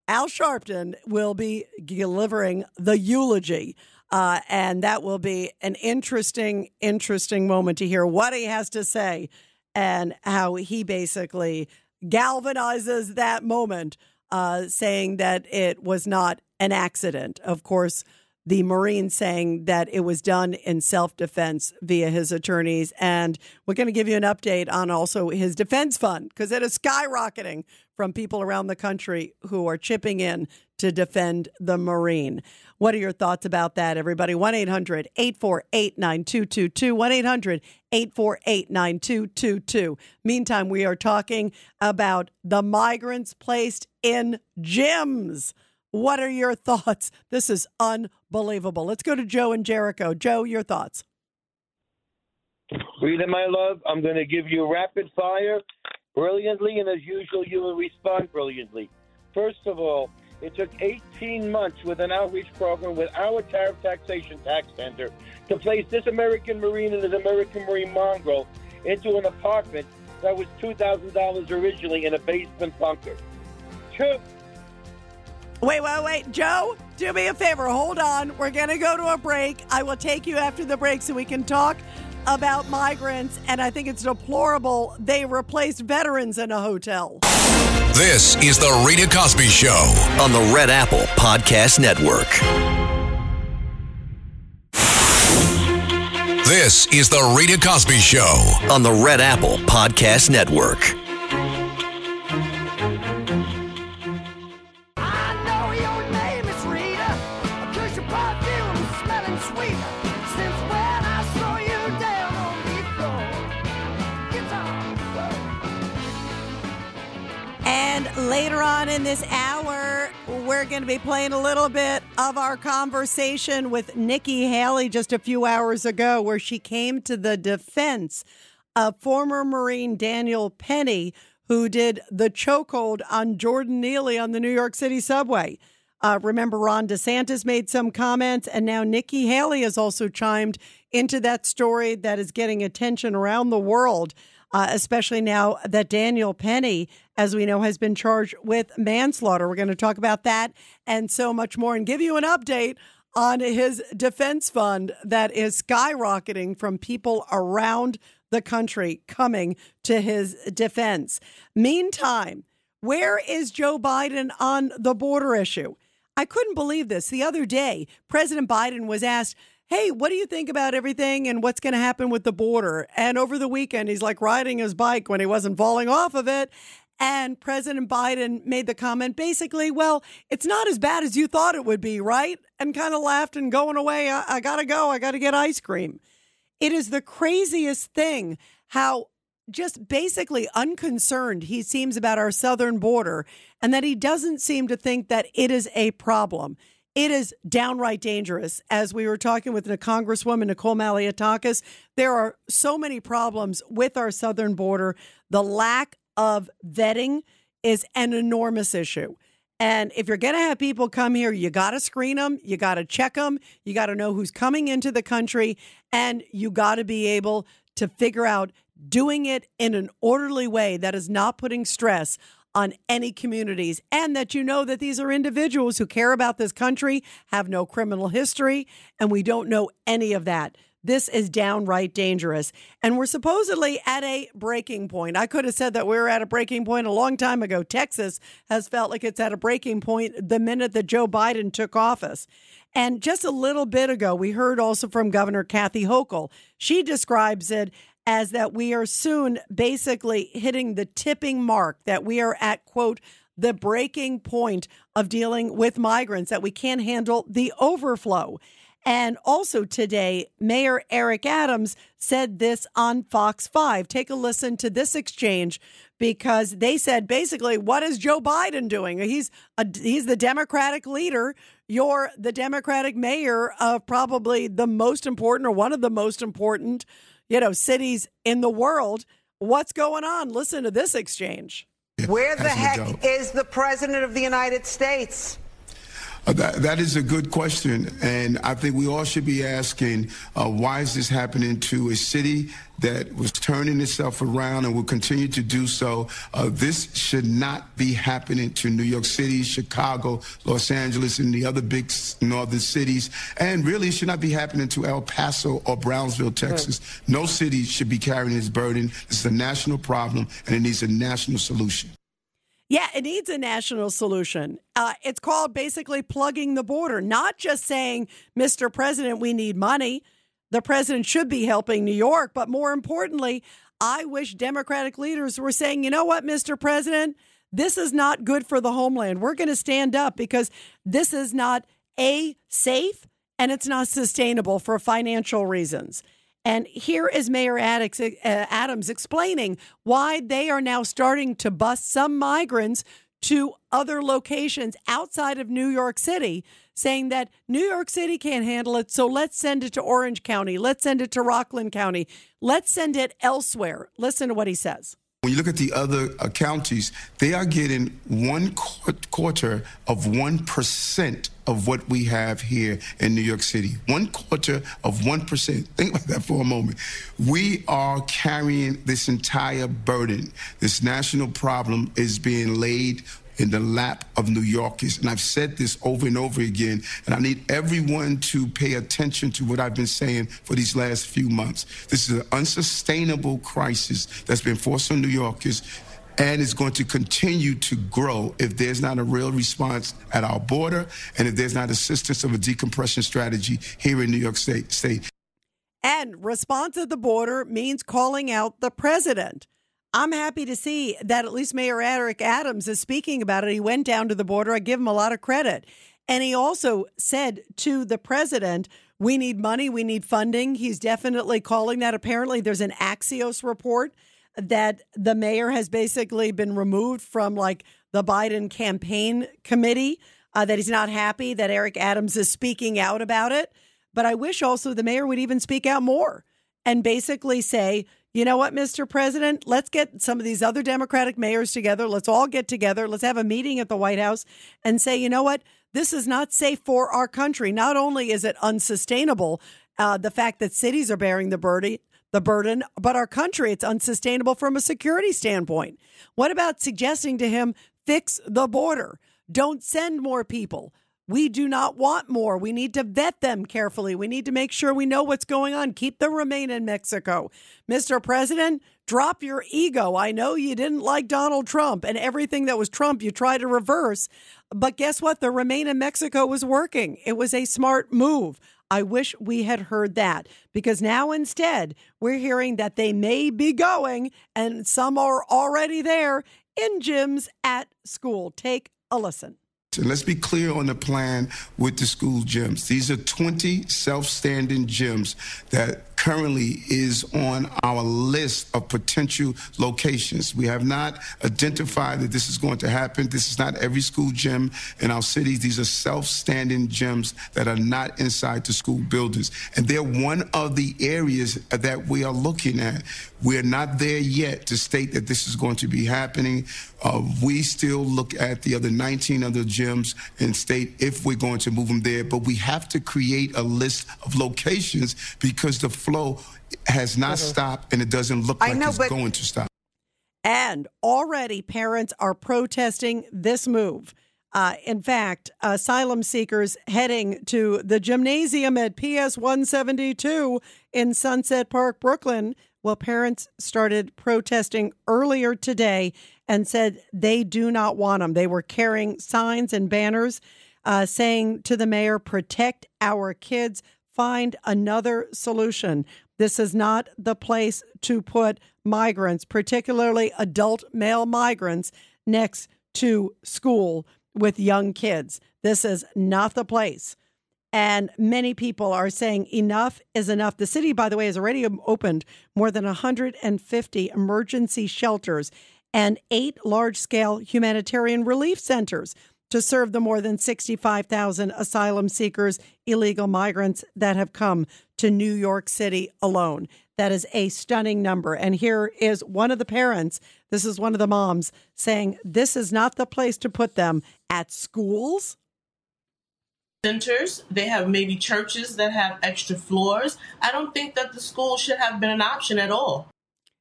Al Sharpton will be delivering the eulogy. Uh, and that will be an interesting, interesting moment to hear what he has to say and how he basically galvanizes that moment, uh, saying that it was not an accident. Of course, the Marine saying that it was done in self defense via his attorneys. And we're going to give you an update on also his defense fund because it is skyrocketing from people around the country who are chipping in to defend the Marine. What are your thoughts about that, everybody? 1 800 848 9222. 1 800 848 9222. Meantime, we are talking about the migrants placed in gyms. What are your thoughts? This is unbelievable. Let's go to Joe and Jericho. Joe, your thoughts. Rita, my love, I'm going to give you rapid fire brilliantly, and as usual, you will respond brilliantly. First of all, it took 18 months with an outreach program with our tariff taxation tax center to place this American Marine and this American Marine mongrel into an apartment that was $2,000 originally in a basement bunker. Two, Wait, wait, wait. Joe, do me a favor. Hold on. We're going to go to a break. I will take you after the break so we can talk about migrants. And I think it's deplorable they replaced veterans in a hotel. This is The Rita Cosby Show on the Red Apple Podcast Network. This is The Rita Cosby Show on the Red Apple Podcast Network. This hour, we're going to be playing a little bit of our conversation with Nikki Haley just a few hours ago, where she came to the defense of former Marine Daniel Penny, who did the chokehold on Jordan Neely on the New York City subway. Uh, remember, Ron DeSantis made some comments, and now Nikki Haley has also chimed into that story that is getting attention around the world uh, especially now that Daniel Penny, as we know, has been charged with manslaughter. We're going to talk about that and so much more and give you an update on his defense fund that is skyrocketing from people around the country coming to his defense. Meantime, where is Joe Biden on the border issue? I couldn't believe this. The other day, President Biden was asked, hey, what do you think about everything and what's going to happen with the border? And over the weekend, he's like riding his bike when he wasn't falling off of it. And President Biden made the comment basically, well, it's not as bad as you thought it would be, right? And kind of laughed and going away. I, I got to go. I got to get ice cream. It is the craziest thing how just basically unconcerned he seems about our southern border and that he doesn't seem to think that it is a problem. It is downright dangerous. As we were talking with the Congresswoman Nicole Malliotakis, there are so many problems with our southern border. The lack of vetting is an enormous issue. And if you're going to have people come here, you got to screen them, you got to check them, you got to know who's coming into the country, and you got to be able to figure out doing it in an orderly way that is not putting stress on any communities and that you know that these are individuals who care about this country, have no criminal history, and we don't know any of that. This is downright dangerous. And we're supposedly at a breaking point. I could have said that we were at a breaking point a long time ago. Texas has felt like it's at a breaking point the minute that Joe Biden took office. And just a little bit ago, we heard also from Governor Kathy Hochul. She describes it as that we are soon basically hitting the tipping mark, that we are at, quote, the breaking point of dealing with migrants, that we can't handle the overflow. And also today, Mayor Eric Adams said this on Fox 5. Take a listen to this exchange because they said basically, what is Joe Biden doing? He's a, he's the Democratic leader. You're the Democratic mayor of probably the most important or one of the most important, you know, cities in the world. What's going on? Listen to this exchange. Where the heck is the president of the United States? Uh, that, that is a good question, and I think we all should be asking, uh, why is this happening to a city that was turning itself around and will continue to do so? Uh, this should not be happening to New York City, Chicago, Los Angeles, and the other big northern cities, and really it should not be happening to El Paso or Brownsville, Texas. No city should be carrying this burden. This is a national problem, and it needs a national solution. Yeah, it needs a national solution. Uh, it's called basically plugging the border, not just saying, Mr. President, we need money. The president should be helping New York. But more importantly, I wish Democratic leaders were saying, you know what, Mr. President, this is not good for the homeland. We're going to stand up because this is not A, safe, and it's not sustainable for financial reasons. And here is Mayor Adams, uh, explaining why they are now starting to bus some migrants to other locations outside of New York City, saying that New York City can't handle it. So let's send it to Orange County. Let's send it to Rockland County. Let's send it elsewhere. Listen to what he says. When you look at the other uh, counties, they are getting one qu- quarter of 1% of what we have here in New York City. One quarter of 1%. Think about that for a moment. We are carrying this entire burden. This national problem is being laid in the lap of New Yorkers. And I've said this over and over again, and I need everyone to pay attention to what I've been saying for these last few months. This is an unsustainable crisis that's been forced on New Yorkers. And is going to continue to grow if there's not a real response at our border and if there's not assistance of a decompression strategy here in New York State. state. And response at the border means calling out the president. I'm happy to see that at least Mayor Eric Adams is speaking about it. He went down to the border. I give him a lot of credit. And he also said to the president, we need money, we need funding. He's definitely calling that. Apparently, there's an Axios report that the mayor has basically been removed from like the Biden campaign committee, uh, that he's not happy that Eric Adams is speaking out about it. But I wish also the mayor would even speak out more and basically say, you know what, Mr. President, let's get some of these other Democratic mayors together. Let's all get together. Let's have a meeting at the White House and say, you know what, this is not safe for our country. Not only is it unsustainable, uh, the fact that cities are bearing the burden, the burden, but our country, it's unsustainable from a security standpoint. What about suggesting to him, fix the border? Don't send more people. We do not want more. We need to vet them carefully. We need to make sure we know what's going on. Keep them remain in Mexico. Mr. President, drop your ego. I know you didn't like Donald Trump and everything that was Trump you tried to reverse. But guess what? The remain in Mexico was working. It was a smart move. I wish we had heard that because now instead we're hearing that they may be going and some are already there in gyms at school. Take a listen. And let's be clear on the plan with the school gyms. These are 20 self-standing gyms that currently is on our list of potential locations. We have not identified that this is going to happen. This is not every school gym in our cities. These are self-standing gyms that are not inside the school buildings. And they're one of the areas that we are looking at. We're not there yet to state that this is going to be happening. Uh, we still look at the other 19 other gyms and state if we're going to move them there. But we have to create a list of locations because the flow has not stopped and it doesn't look like know, it's but- going to stop. And already parents are protesting this move. Uh, in fact, asylum seekers heading to the gymnasium at PS 172 in Sunset Park, Brooklyn. Well, parents started protesting earlier today and said they do not want them. They were carrying signs and banners uh, saying to the mayor, protect our kids, find another solution. This is not the place to put migrants, particularly adult male migrants, next to school with young kids. This is not the place. And many people are saying enough is enough. The city, by the way, has already opened more than 150 emergency shelters and eight large scale humanitarian relief centers to serve the more than 65,000 asylum seekers, illegal migrants that have come to New York City alone. That is a stunning number. And here is one of the parents, this is one of the moms, saying this is not the place to put them at schools. Centers, they have maybe churches that have extra floors. I don't think that the school should have been an option at all.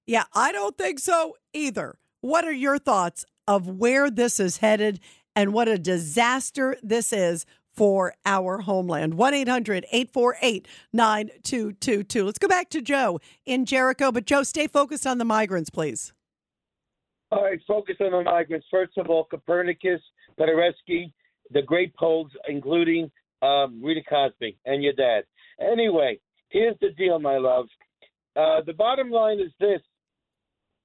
Yeah, I don't think so either. What are your thoughts of where this is headed and what a disaster this is for our homeland. 1 800 848 9222. Let's go back to Joe in Jericho. But, Joe, stay focused on the migrants, please. All right, focus on the migrants. First of all, Copernicus, Paderewski, the great Poles, including um, Rita Cosby and your dad. Anyway, here's the deal, my love. Uh, the bottom line is this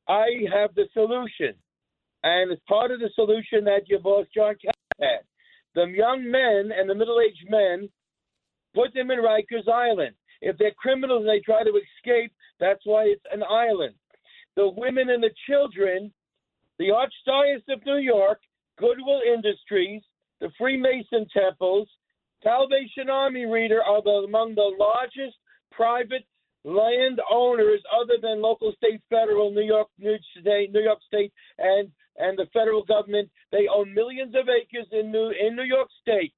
I have the solution. And it's part of the solution that your boss, John Cats, had. The young men and the middle aged men, put them in Rikers Island. If they're criminals and they try to escape, that's why it's an island. The women and the children, the Archdiocese of New York, Goodwill Industries, the Freemason temples, Salvation Army Rita are the, among the largest private land owners other than local, state, federal, New York, New State, New York State, and and the federal government. They own millions of acres in New in New York State.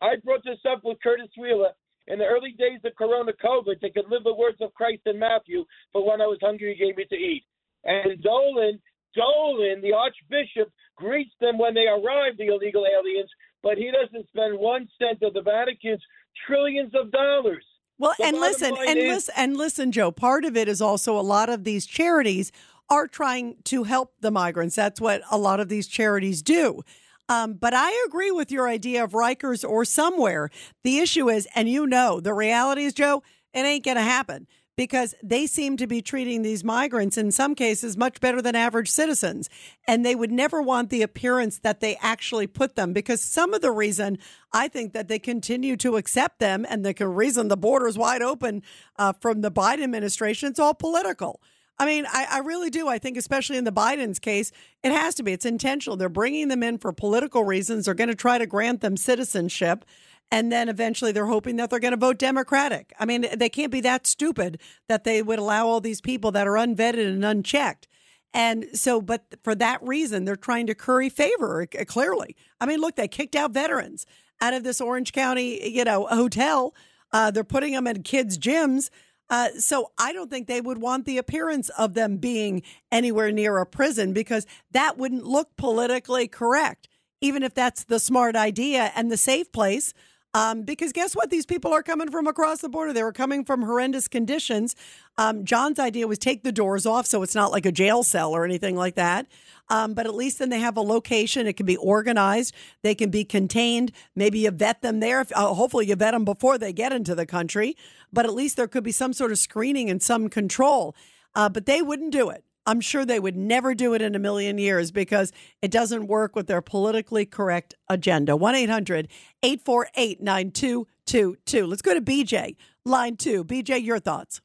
I brought this up with Curtis Wheeler in the early days of Corona COVID. They could live the words of Christ in Matthew, for when I was hungry, he gave me to eat. And Dolan, Dolan, the Archbishop, greets them when they arrive, the illegal aliens, but he doesn't spend one cent of the Vatican's trillions of dollars. Well, The and listen, and is- listen, and listen, Joe. Part of it is also a lot of these charities are trying to help the migrants. That's what a lot of these charities do. Um, but I agree with your idea of Rikers or somewhere. The issue is, and you know, the reality is, Joe, it ain't going to happen because they seem to be treating these migrants in some cases much better than average citizens. And they would never want the appearance that they actually put them because some of the reason I think that they continue to accept them and the reason the border is wide open uh, from the Biden administration, it's all political. I mean, I, I really do. I think, especially in the Biden's case, it has to be. It's intentional. They're bringing them in for political reasons. They're going to try to grant them citizenship. And then eventually they're hoping that they're going to vote Democratic. I mean, they can't be that stupid that they would allow all these people that are unvetted and unchecked. And so, but for that reason, they're trying to curry favor, uh, clearly. I mean, look, they kicked out veterans out of this Orange County, you know, hotel. Uh, they're putting them in kids' gyms. Uh, so I don't think they would want the appearance of them being anywhere near a prison because that wouldn't look politically correct, even if that's the smart idea and the safe place. Um, because guess what? These people are coming from across the border. They were coming from horrendous conditions. Um, John's idea was take the doors off so it's not like a jail cell or anything like that. Um, but at least then they have a location. It can be organized. They can be contained. Maybe you vet them there. If, uh, hopefully, you vet them before they get into the country. But at least there could be some sort of screening and some control. Uh, but they wouldn't do it. I'm sure they would never do it in a million years because it doesn't work with their politically correct agenda. 1 800 848 9222. Let's go to BJ, line two. BJ, your thoughts.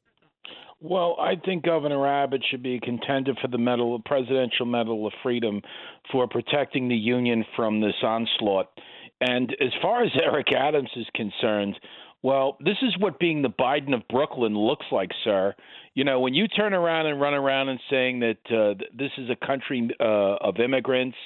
Well, I think Governor Abbott should be a contender for the medal, Presidential Medal of Freedom, for protecting the union from this onslaught. And as far as [LAUGHS] Eric Adams is concerned, well, this is what being the Biden of Brooklyn looks like, sir. You know, when you turn around and run around and saying that uh, th- this is a country uh, of immigrants,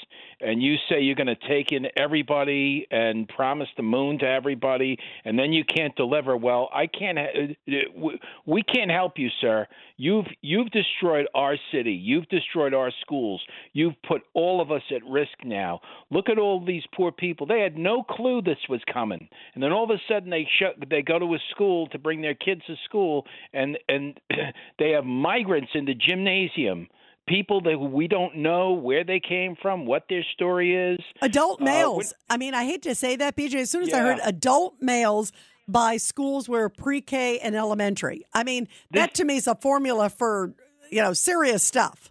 and you say you're going to take in everybody and promise the moon to everybody, and then you can't deliver. Well, I can't. Ha- uh, we can't help you, sir. You've you've destroyed our city. You've destroyed our schools. You've put all of us at risk now. Look at all these poor people. They had no clue this was coming, and then all of a sudden they shut. They go to a school to bring their kids to school, and and [CLEARS THROAT] they have migrants in the gymnasium. People that we don't know where they came from, what their story is. Adult Uh, males. I mean, I hate to say that, BJ. As soon as I heard adult males by schools where pre-K and elementary, I mean, that to me is a formula for you know serious stuff.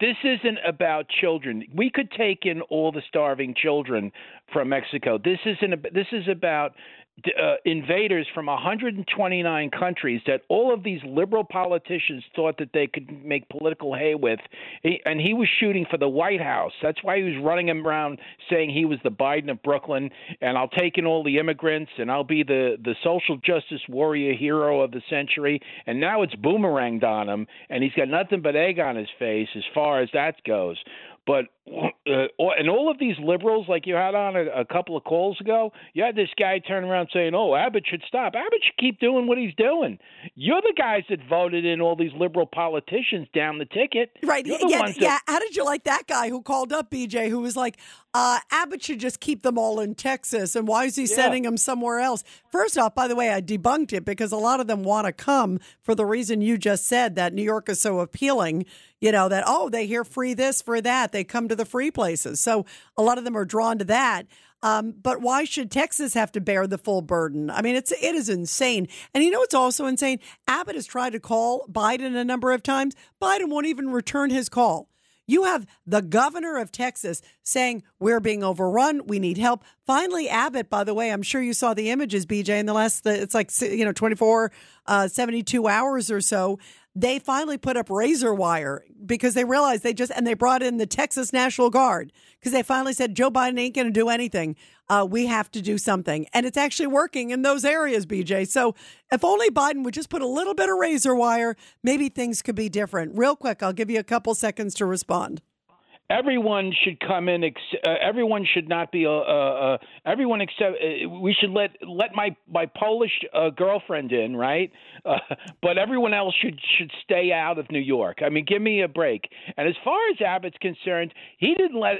this isn't about children. We could take in all the starving children from Mexico. This isn't. This is about uh, invaders from 129 countries that all of these liberal politicians thought that they could make political hay with, he, and he was shooting for the White House. That's why he was running around saying he was the Biden of Brooklyn, and I'll take in all the immigrants, and I'll be the the social justice warrior hero of the century. And now it's boomeranged on him, and he's got nothing but egg on his face as far as that goes. But uh, and all of these liberals, like you had on a, a couple of calls ago, you had this guy turn around saying, "Oh, Abbott should stop. Abbott should keep doing what he's doing." You're the guys that voted in all these liberal politicians down the ticket, Right. You're the Yeah, ones that- How did you like that guy who called up BJ who was like, uh, Abbott should just keep them all in Texas. And why is he Yeah. sending them somewhere else? First off, by the way, I debunked it because a lot of them want to come for the reason you just said that New York is so appealing. You know, that, oh, they hear free this, for that. They come to the free places. So a lot of them are drawn to that. Um, but why should Texas have to bear the full burden? I mean, it's it is insane. And you know it's also insane? Abbott has tried to call Biden a number of times. Biden won't even return his call. You have the governor of Texas saying we're being overrun. We need help. Finally, Abbott, by the way, I'm sure you saw the images, BJ, in the last, it's like, you know, 24, uh, 72 hours or so. They finally put up razor wire because they realized they just, and they brought in the Texas National Guard because they finally said Joe Biden ain't going to do anything. Uh, we have to do something. And it's actually working in those areas, BJ. So if only Biden would just put a little bit of razor wire, maybe things could be different. Real quick, I'll give you a couple seconds to respond. Everyone should come in. Ex- uh, everyone should not be. Uh, uh, uh, everyone except we should let let my my Polish girlfriend in, right? [LAUGHS] But everyone else should should stay out of New York. I mean, give me a break. And as far as Abbott's concerned, he didn't let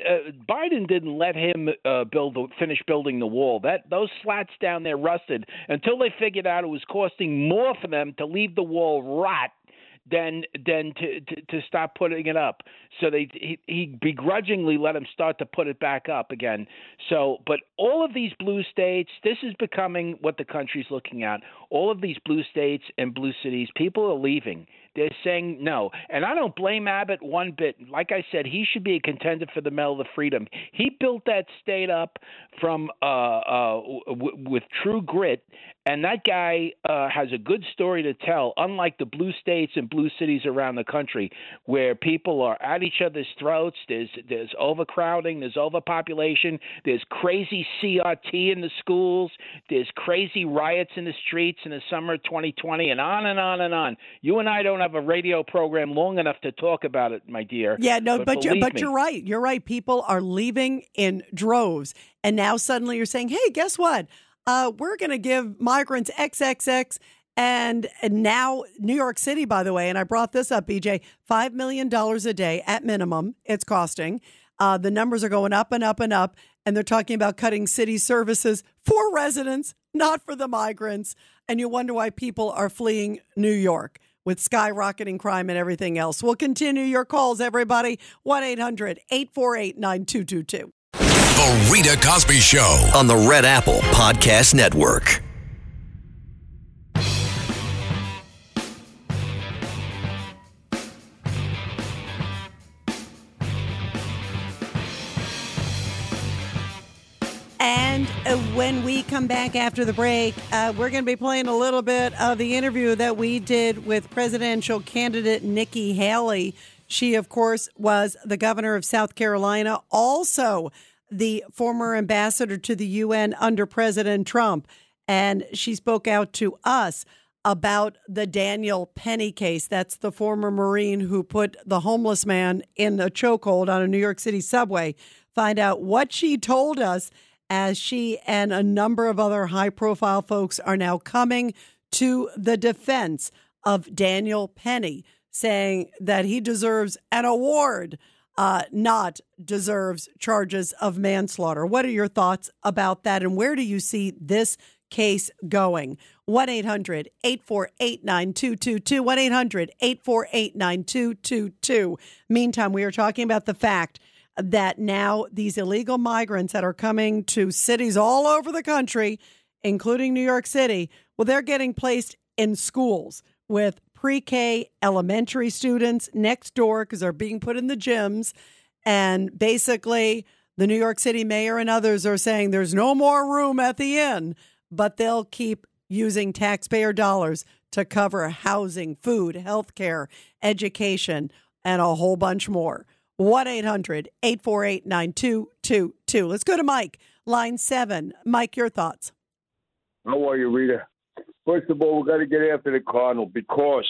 Biden didn't let him build the, finish building the wall. That those slats down there rusted until they figured out it was costing more for them to leave the wall rot than than to, to to stop putting it up. So they he, he begrudgingly let him start to put it back up again. So, but all of these blue states, this is becoming what the country's looking at. All of these blue states and blue cities, people are leaving. They're saying no, and I don't blame Abbott one bit. Like I said, he should be a contender for the Medal of Freedom. He built that state up from uh, uh, w- with true grit, and that guy uh, has a good story to tell. Unlike the blue states and blue cities around the country, where people are at each other's throats, there's there's overcrowding, there's overpopulation, there's crazy CRT in the schools, there's crazy riots in the streets in the summer of 2020, and on and on and on. You and I don't have a radio program long enough to talk about it, my dear. Yeah, no, but, you're, but me. you're right. You're right. People are leaving in droves, and now suddenly you're saying, "Hey, guess what? Uh, we're going to give migrants XXX." And, and now New York City, by the way, and I brought this up, BJ, five million dollars a day at minimum. It's costing. Uh, the numbers are going up and up and up, and they're talking about cutting city services for residents, not for the migrants. And you wonder why people are fleeing New York with skyrocketing crime and everything else. We'll continue your calls, everybody. 1 800 848 9222. The Rita Cosby Show. on the Red Apple Podcast Network. When we come back after the break, uh, we're going to be playing a little bit of the interview that we did with presidential candidate Nikki Haley. She, of course, was the governor of South Carolina, also the former ambassador to the UN under President Trump. And she spoke out to us about the Daniel Penny case. That's the former Marine who put the homeless man in a chokehold on a New York City subway. Find out what she told us as she and a number of other high profile folks are now coming to the defense of Daniel Penny, saying that he deserves an award, uh, not deserves charges of manslaughter. What are your thoughts about that? And where do you see this case going? 1 800 848 9222. 1 800 848 9222. Meantime, we are talking about the fact that now these illegal migrants that are coming to cities all over the country, including New York City, well, they're getting placed in schools with pre K elementary students next door because they're being put in the gyms. And basically, the New York City mayor and others are saying there's no more room at the inn. but they'll keep using taxpayer dollars to cover housing, food, health care, education, and a whole bunch more. 1 800 848 9222. Let's go to Mike, line seven. Mike, your thoughts. How are you, Rita? First of all, we've got to get after the Cardinal because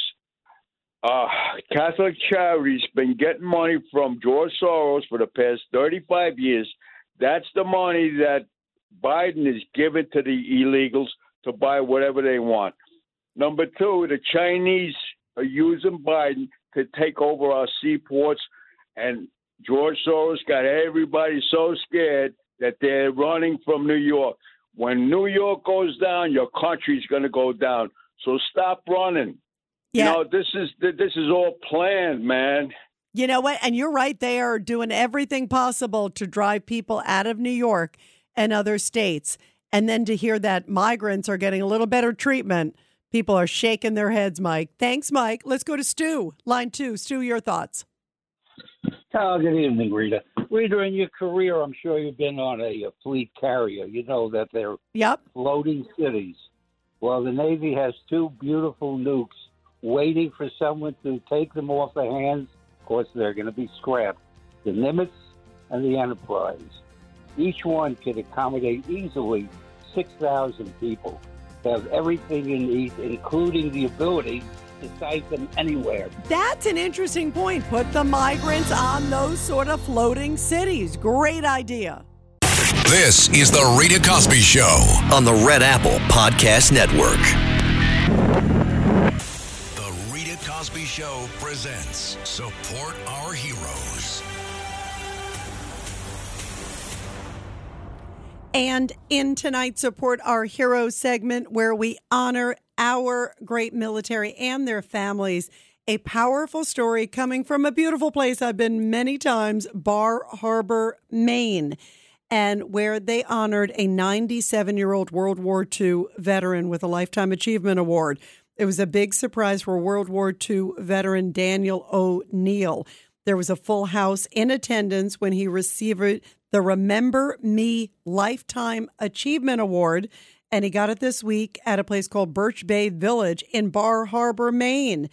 uh, Catholic Charities been getting money from George Soros for the past 35 years. That's the money that Biden is giving to the illegals to buy whatever they want. Number two, the Chinese are using Biden to take over our seaports, and George Soros got everybody so scared that they're running from New York. When New York goes down, your country's going to go down. So stop running. Yeah. You know, this is this is all planned, man. You know what? And you're right. They are doing everything possible to drive people out of New York and other states. And then to hear that migrants are getting a little better treatment, people are shaking their heads, Mike. Thanks, Mike. Let's go to Stu. Line two. Stu, your thoughts. Oh, good evening, Rita. Rita, in your career, I'm sure you've been on a, a fleet carrier. You know that they're yep. floating cities. Well, the Navy has two beautiful nukes waiting for someone to take them off the hands. Of course, they're going to be scrapped. The Nimitz and the Enterprise. Each one can accommodate easily 6,000 people. They have everything you need, including the ability to site them anywhere. That's an interesting point. Put the migrants on those sort of floating cities. Great idea. This is The Rita Cosby Show on the Red Apple Podcast Network. The Rita Cosby Show presents Support Our Heroes. And in tonight's Support Our Heroes segment, where we honor our great military and their families, a powerful story coming from a beautiful place I've been many times, Bar Harbor, Maine, and where they honored a 97 year old World War II veteran with a Lifetime Achievement Award. It was a big surprise for World War II veteran Daniel O'Neill. There was a full house in attendance when he received the Remember Me Lifetime Achievement Award. And he got it this week at a place called Birch Bay Village in Bar Harbor, Maine.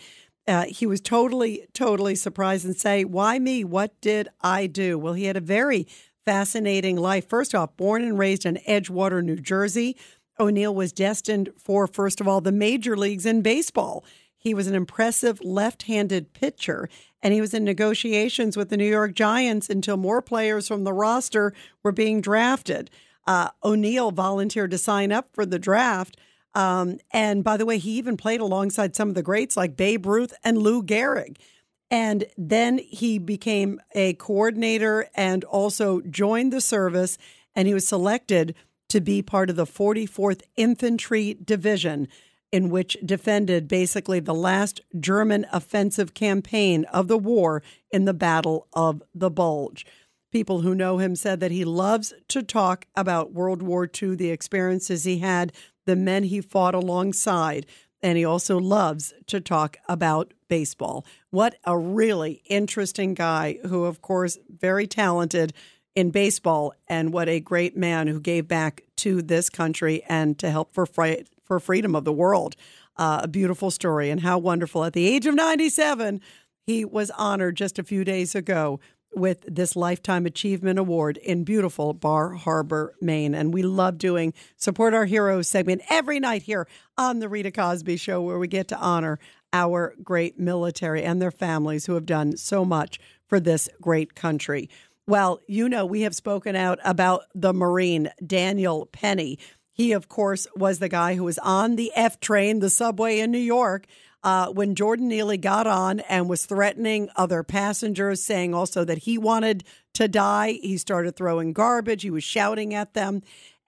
Uh, he was totally, totally surprised and say, Why me? What did I do? Well, he had a very fascinating life. First off, born and raised in Edgewater, New Jersey, O'Neill was destined for, first of all, the major leagues in baseball. He was an impressive left handed pitcher, and he was in negotiations with the New York Giants until more players from the roster were being drafted. Uh, O'Neill volunteered to sign up for the draft. Um, and by the way, he even played alongside some of the greats like Babe Ruth and Lou Gehrig. And then he became a coordinator and also joined the service. And he was selected to be part of the 44th Infantry Division, in which defended basically the last German offensive campaign of the war in the Battle of the Bulge. People who know him said that he loves to talk about World War II, the experiences he had, the men he fought alongside, and he also loves to talk about baseball. What a really interesting guy who, of course, very talented in baseball, and what a great man who gave back to this country and to help for fri- for freedom of the world. Uh, a beautiful story, and how wonderful! At the age of ninety seven, he was honored just a few days ago with this Lifetime Achievement Award in beautiful Bar Harbor, Maine. And we love doing Support Our Heroes segment every night here on The Rita Cosby Show, where we get to honor our great military and their families who have done so much for this great country. Well, you know, we have spoken out about the Marine, Daniel Penny. He, of course, was the guy who was on the F train, the subway in New York, uh, when Jordan Neely got on and was threatening other passengers, saying also that he wanted to die. He started throwing garbage, he was shouting at them.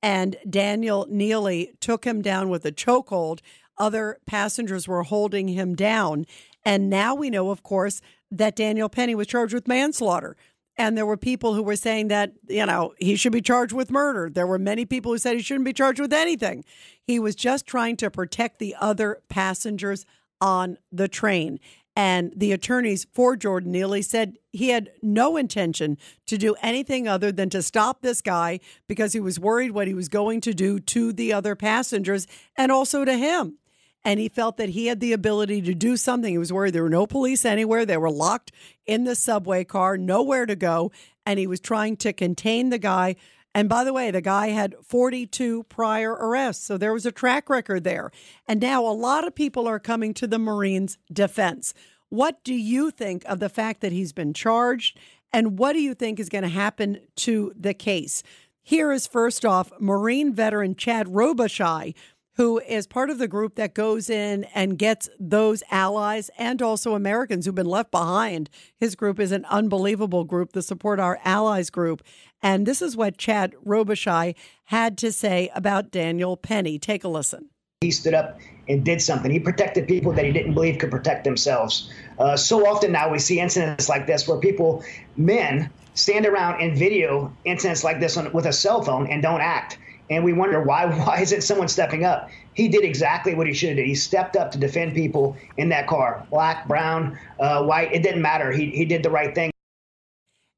And Daniel Neely took him down with a chokehold. Other passengers were holding him down. And now we know, of course, that Daniel Penny was charged with manslaughter. And there were people who were saying that, you know, he should be charged with murder. There were many people who said he shouldn't be charged with anything. He was just trying to protect the other passengers on the train. And the attorneys for Jordan Neely said he had no intention to do anything other than to stop this guy because he was worried what he was going to do to the other passengers and also to him. And he felt that he had the ability to do something. He was worried there were no police anywhere. They were locked in the subway car, nowhere to go. And he was trying to contain the guy. And by the way, the guy had 42 prior arrests. So there was a track record there. And now a lot of people are coming to the Marines' defense. What do you think of the fact that he's been charged? And what do you think is going to happen to the case? Here is first off Marine veteran Chad Robichaux, who is part of the group that goes in and gets those allies and also Americans who've been left behind. His group is an unbelievable group, the Support Our Allies group. And this is what Chad Robichaux had to say about Daniel Penny. Take a listen. He stood up and did something. He protected people that he didn't believe could protect themselves. Uh, so often now we see incidents like this where people, men, stand around and video incidents like this on, with a cell phone and don't act and we wonder why [LAUGHS] why isn't someone stepping up? He did exactly what he should have. He stepped up to defend people in that car, black, brown, uh, white. It didn't matter. He he did the right thing.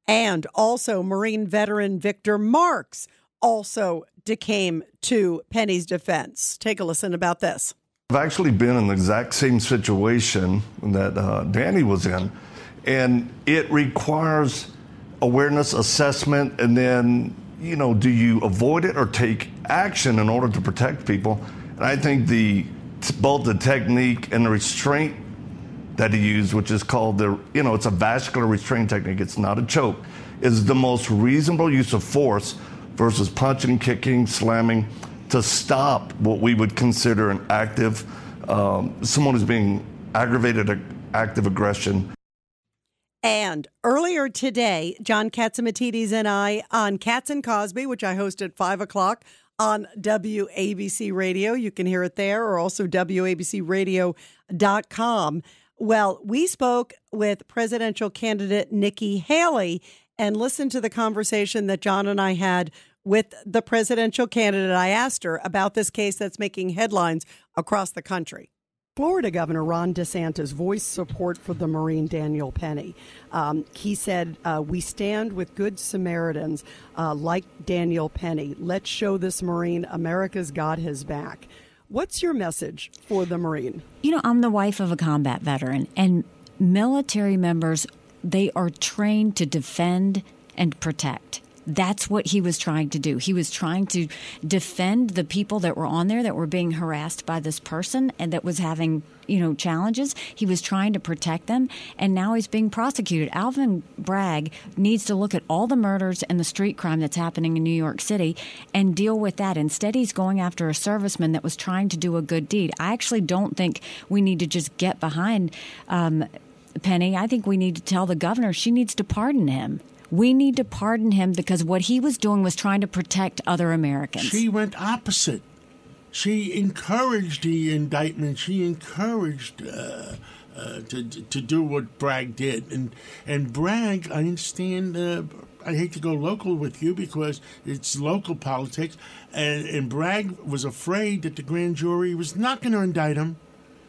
And also, Marine veteran Victor Marks also came to Penny's defense. Take a listen about this. I've actually been in the exact same situation that uh, Danny was in, and it requires awareness assessment and then you know, do you avoid it or take action in order to protect people? And I think the both the technique and the restraint that he used, which is called the, you know, it's a vascular restraint technique. It's not a choke. Is the most reasonable use of force versus punching, kicking, slamming to stop what we would consider an active, um, someone who's being aggravated active aggression. And earlier today, John Catsimatidis and I on Cats and Cosby, which I host at 5 o'clock on WABC Radio. You can hear it there or also WABCRadio.com. Well, we spoke with presidential candidate Nikki Haley and listened to the conversation that John and I had with the presidential candidate. I asked her about this case that's making headlines across the country. Florida Governor Ron DeSantis voiced support for the Marine Daniel Penny. Um, he said, uh, We stand with good Samaritans uh, like Daniel Penny. Let's show this Marine America's got his back. What's your message for the Marine? You know, I'm the wife of a combat veteran, and military members, they are trained to defend and protect. That's what he was trying to do. He was trying to defend the people that were on there that were being harassed by this person and that was having, you know, challenges. He was trying to protect them, and now he's being prosecuted. Alvin Bragg needs to look at all the murders and the street crime that's happening in New York City and deal with that. Instead, he's going after a serviceman that was trying to do a good deed. I actually don't think we need to just get behind. Um, Penny, I think we need to tell the governor she needs to pardon him. We need to pardon him because what he was doing was trying to protect other Americans. She went opposite. She encouraged the indictment. She encouraged uh, uh, to to do what Bragg did, and and Bragg, I understand. Uh, I hate to go local with you because it's local politics, and, and Bragg was afraid that the grand jury was not going to indict him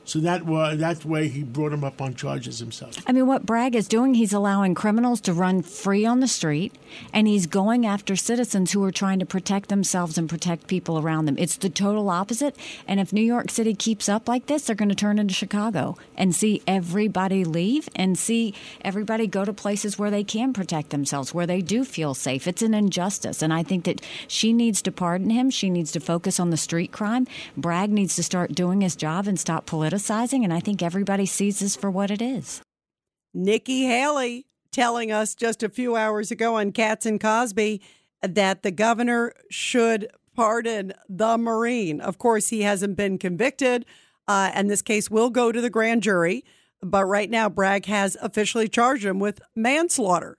so that was way he brought him up on charges himself. I mean, what Bragg is doing, he's allowing criminals to run free on the street, and he's going after citizens who are trying to protect themselves and protect people around them. It's the total opposite. And if New York City keeps up like this, they're going to turn into Chicago and see everybody leave and see everybody go to places where they can protect themselves, where they do feel safe. It's an injustice, and I think that she needs to pardon him. She needs to focus on the street crime. Bragg needs to start doing his job and stop politicizing and I think everybody sees this for what it is. Nikki Haley telling us just a few hours ago on Cats and Cosby that the governor should pardon the Marine. Of course, he hasn't been convicted, uh, and this case will go to the grand jury. But right now, Bragg has officially charged him with manslaughter.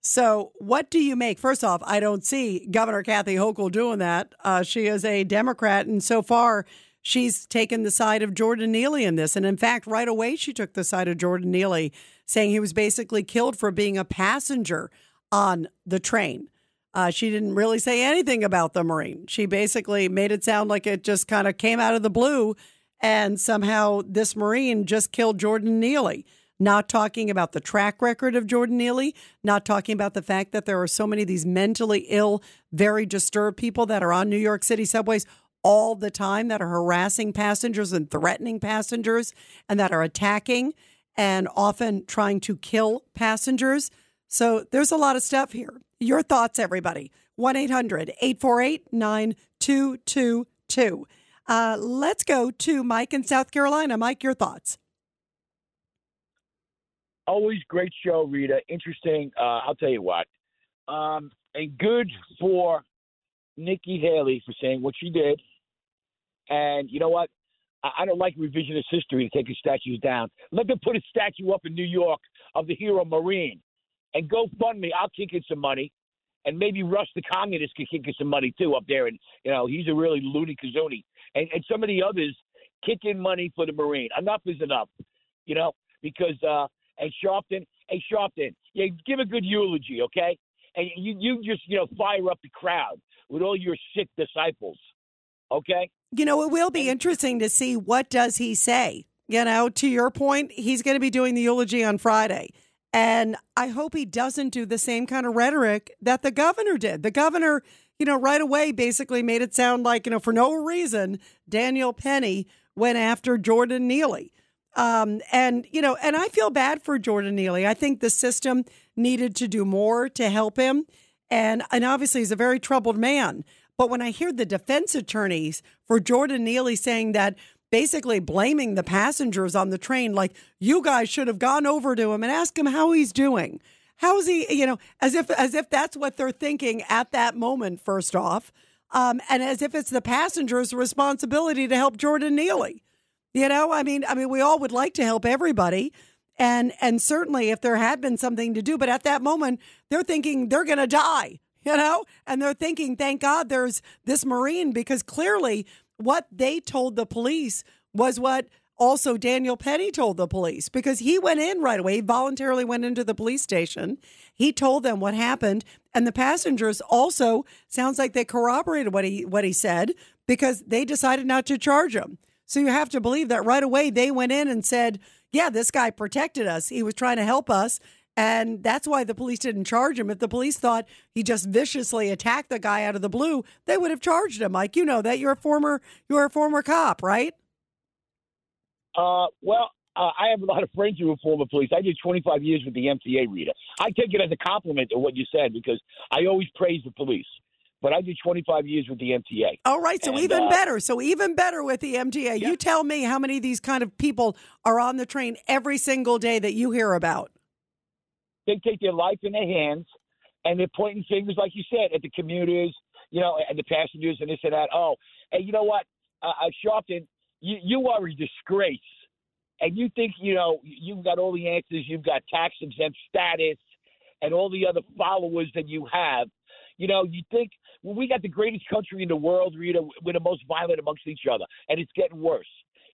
So, what do you make? First off, I don't see Governor Kathy Hochul doing that. Uh, she is a Democrat, and so far, she's taken the side of Jordan Neely in this. And in fact, right away, she took the side of Jordan Neely, saying he was basically killed for being a passenger on the train. Uh, she didn't really say anything about the Marine. She basically made it sound like it just kind of came out of the blue and somehow this Marine just killed Jordan Neely. not talking about the track record of Jordan Neely, not talking about the fact that there are so many of these mentally ill, very disturbed people that are on New York City subways all the time that are harassing passengers and threatening passengers and that are attacking and often trying to kill passengers. So there's a lot of stuff here. Your thoughts, everybody. 1 800 848 9222. Uh, let's go to Mike in South Carolina. Mike, your thoughts. Always great show, Rita. Interesting. Uh, I'll tell you what. Um, and good for Nikki Haley for saying what she did. And you know what? I, don't like revisionist history to take his statues down. Let them put a statue up in New York of the hero Marine and go fund me. I'll kick in some money. And maybe Russ the communist can kick in some money too up there. And, you know, he's a really loony kazoonie. And, and some of the others kick in money for the Marine. Enough is enough, you know, because, uh, and Sharpton, hey, Sharpton, yeah, give a good eulogy, okay? And you, you just, you know, fire up the crowd with all your sick disciples, okay? You know, it will be interesting to see what does he say. You know, to your point, he's going to be doing the eulogy on Friday. And I hope he doesn't do the same kind of rhetoric that the governor did. The governor, you know, right away basically made it sound like, you know, for no reason, Daniel Penny went after Jordan Neely. Um, and, you know, and I feel bad for Jordan Neely. I think the system needed to do more to help him. And, and obviously, he's a very troubled man. But when I hear the defense attorneys for Jordan Neely saying that basically blaming the passengers on the train, like you guys should have gone over to him and asked him how he's doing. How's he, you know, as if as if that's what they're thinking at that moment, first off. Um, and as if it's the passenger's responsibility to help Jordan Neely. You know, I mean, I mean, we all would like to help everybody, and and certainly if there had been something to do, but at that moment they're thinking they're going to die you know? And they're thinking, thank God there's this Marine because clearly what they told the police was what also Daniel Penny told the police because he went in right away. He voluntarily went into the police station. He told them what happened. And the passengers also sounds like they corroborated what he what he said because they decided not to charge him. So you have to believe that right away they went in and said, Yeah, this guy protected us. He was trying to help us. And that's why the police didn't charge him. If the police thought he just viciously attacked the guy out of the blue, they would have charged him. Mike, you know that you're a former you're a former cop, right? Uh, well, uh, I have a lot of friends who are former police. I did 25 years with the MTA, Rita. I take it as a compliment to what you said because I always praise the police. But I did 25 years with the MTA. All right, so And, even uh, better. So even better with the MTA. You tell me how many of these kind of people are on the train every single day that you hear about. They take their life in their hands and they're pointing fingers, like you said, at the commuters, you know, and the passengers and this and that. Oh, and you know what, uh, uh, Sharpton, you, you are a disgrace. And you think, you know, you've got all the answers. You've got tax exempt status and all the other followers that you have. You know, you think, well, we got the greatest country in the world, Rita. We're the most violent amongst each other. And it's getting worse.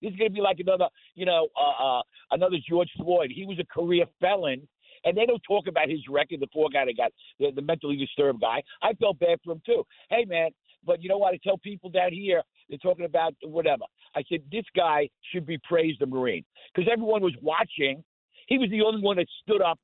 Is going to be like another, you know, uh, uh, another George Floyd. He was a career felon and they don't talk about his record. The poor guy that got the, the mentally disturbed guy. I felt bad for him too. Hey man, but you know what? I tell people down here they're talking about whatever. I said this guy should be praised, the Marine, because everyone was watching. He was the only one that stood up,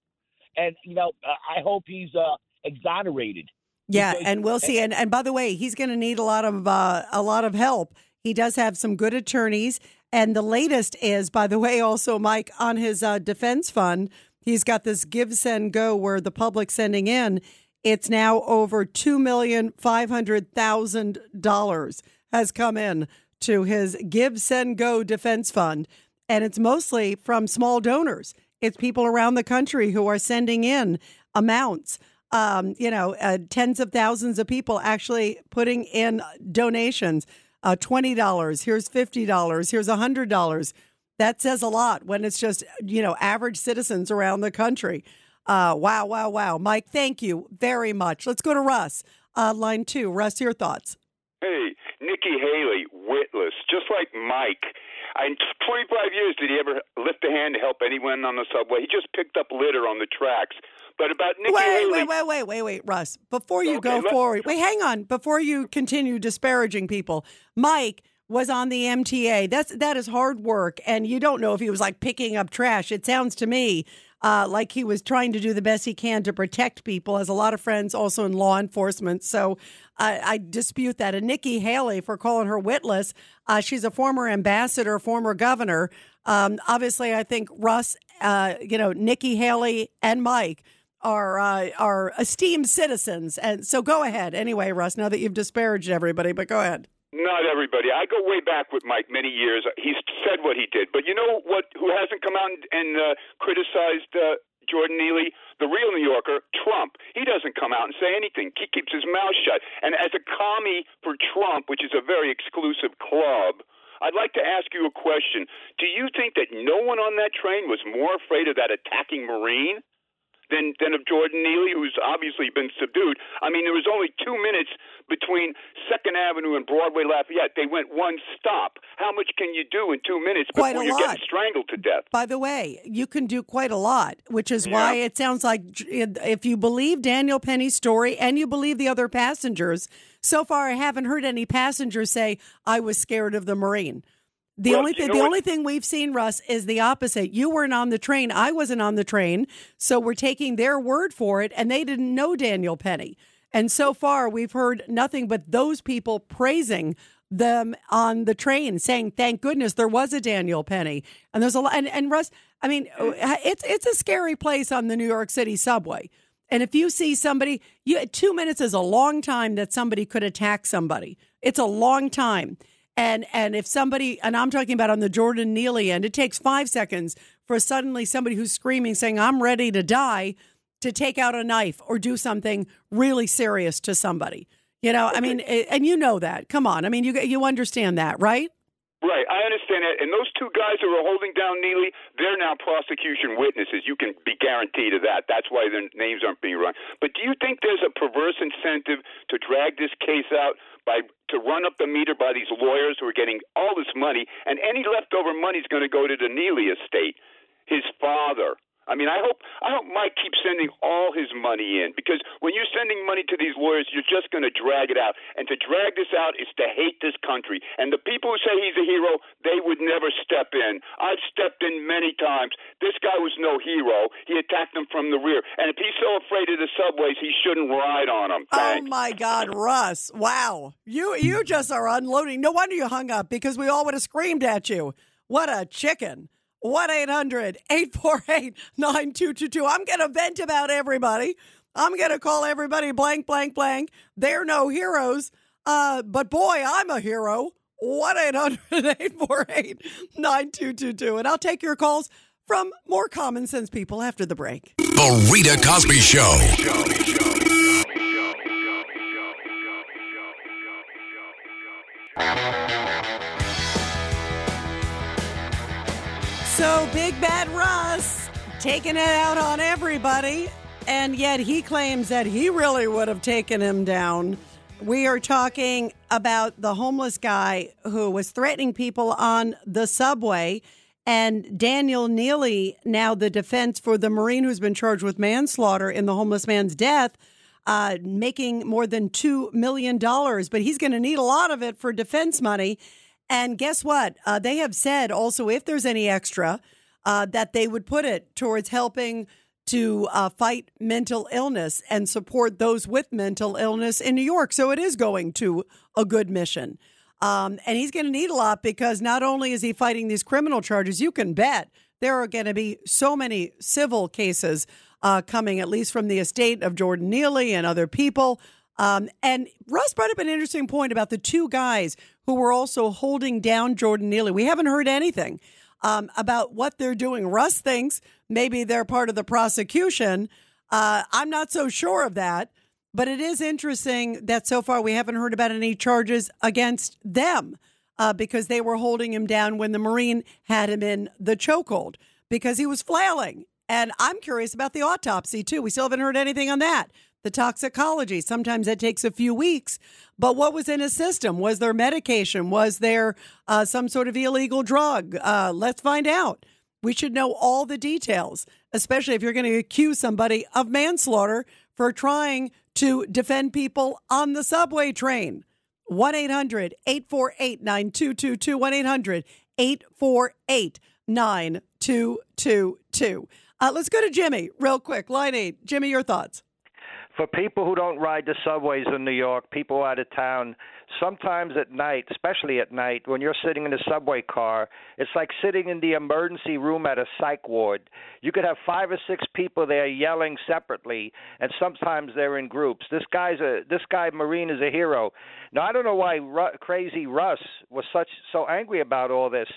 and you know uh, I hope he's uh, exonerated. Yeah, Because- and we'll see. And and by the way, he's going to need a lot of uh, a lot of help. He does have some good attorneys, and the latest is, by the way, also Mike on his uh, defense fund. He's got this give send go where the public sending in. It's now over two million five hundred thousand dollars has come in to his Give Send Go Defense Fund, and it's mostly from small donors. It's people around the country who are sending in amounts um, you know, uh, tens of thousands of people actually putting in donations. Uh, Twenty dollars. Here's fifty dollars. Here's a hundred dollars. That says a lot when it's just you know average citizens around the country. Uh, wow, wow, wow, Mike. Thank you very much. Let's go to Russ. Uh, line two. Russ, your thoughts. Hey, Nikki Haley, witless, just like Mike. In 25 years, did he ever lift a hand to help anyone on the subway? He just picked up litter on the tracks. But about Nikki wait, Haley, wait, wait, wait, wait, wait, wait, Russ. Before you Okay, go forward, wait, hang on. Before you continue disparaging people, Mike, was on the MTA. That's that is hard work, and you don't know if he was like picking up trash. It sounds to me uh, like he was trying to do the best he can to protect people. Has a lot of friends also in law enforcement, so I, I dispute that. And Nikki Haley for calling her witless. Uh, she's a former ambassador, former governor. Um, obviously, I think Russ, uh, you know, Nikki Haley and Mike are uh, are esteemed citizens. And so go ahead anyway, Russ. Now that you've disparaged everybody, but go ahead. Not everybody. I go way back with Mike many years. He's said what he did, but you know what? Who hasn't come out and, and uh, criticized uh, Jordan Neely? The real New Yorker, Trump. He doesn't come out and say anything. He keeps his mouth shut. And as a commie for Trump, which is a very exclusive club, I'd like to ask you a question. Do you think that no one on that train was more afraid of that attacking Marine? Than than of Jordan Neely, who's obviously been subdued. I mean, there was only two minutes between Second Avenue and Broadway Lafayette. They went one stop. How much can you do in two minutes Quite before a you're lot. getting strangled to death? By the way, you can do quite a lot, which is why it sounds like if you believe Daniel Penny's story and you believe the other passengers, so far I haven't heard any passengers say I was scared of the Marine. The Well, only you thing know the what- only thing we've seen, Russ, is the opposite. You weren't on the train. I wasn't on the train. So we're taking their word for it, and they didn't know Daniel Penny. And so far we've heard nothing but those people praising them on the train, saying, Thank goodness there was a Daniel Penny. And there's a lot and, and Russ, I mean, hmm. uh, it's it's a scary place on the New York City subway. And if you see somebody, you two minutes is a long time that somebody could attack somebody. It's a long time. And and if somebody and I'm talking about on the Jordan Neely end, it takes five seconds for suddenly somebody who's screaming, saying, I'm ready to die, to take out a knife or do something really serious to somebody. You know, I mean, and you know that. Come on. I mean, you you understand that, right? Right, I understand that. And those two guys who are holding down Neely, they're now prosecution witnesses. You can be guaranteed of that. That's why their names aren't being run. But do you think there's a perverse incentive to drag this case out by to run up the meter by these lawyers who are getting all this money, and any leftover money is going to go to the Neely estate, his father. I mean, I hope I hope Mike keeps sending all his money in because when you're sending money to these lawyers, you're just going to drag it out. And to drag this out is to hate this country. And the people who say he's a hero, they would never step in. I've stepped in many times. This guy was no hero. He attacked them from the rear. And if he's so afraid of the subways, he shouldn't ride on them. Oh my God, Russ! Wow, you you just are unloading. No wonder you hung up because we all would have screamed at you. What a chicken! 1 800 848 9222. I'm going to vent about everybody. I'm going to call everybody blank, blank, blank. They're no heroes. Uh, but boy, I'm a hero. 1 800 848 9222. And I'll take your calls from more common sense people after the break. The Rita Cosby Show. So Big Bad Russ taking it out on everybody, and yet he claims that he really would have taken him down. We are talking about the homeless guy who was threatening people on the subway, and Daniel Neely, now the defense for the Marine who's been charged with manslaughter in the homeless man's death, uh, making more than $2 million. But he's going to need a lot of it for defense money. And guess what? Uh, they have said also if there's any extra, uh, that they would put it towards helping to uh, fight mental illness and support those with mental illness in New York. So it is going to a good mission. Um, and he's going to need a lot because not only is he fighting these criminal charges, you can bet there are going to be so many civil cases uh, coming, at least from the estate of Jordan Neely and other people. Um, and Russ brought up an interesting point about the two guys who were also holding down Jordan Neely. We haven't heard anything um, about what they're doing. Russ thinks maybe they're part of the prosecution. Uh, I'm not so sure of that, but it is interesting that so far we haven't heard about any charges against them uh, because they were holding him down when the Marine had him in the chokehold because he was flailing. And I'm curious about the autopsy too. We still haven't heard anything on that. The toxicology. Sometimes it takes a few weeks. But what was in his system? Was there medication? Was there uh, some sort of illegal drug? Uh, let's find out. We should know all the details, especially if you're going to accuse somebody of manslaughter for trying to defend people on the subway train. 1 800 848 9222. 1 800 848 9222. Uh, let's go to Jimmy real quick. Line eight. Jimmy, your thoughts. For people who don't ride the subways in New York, people out of town, sometimes at night, especially at night, when you're sitting in a subway car, it's like sitting in the emergency room at a psych ward. You could have five or six people there yelling separately, and sometimes they're in groups. This guy's a this guy Marine is a hero. Now I don't know why Ru- crazy Russ was such so angry about all this.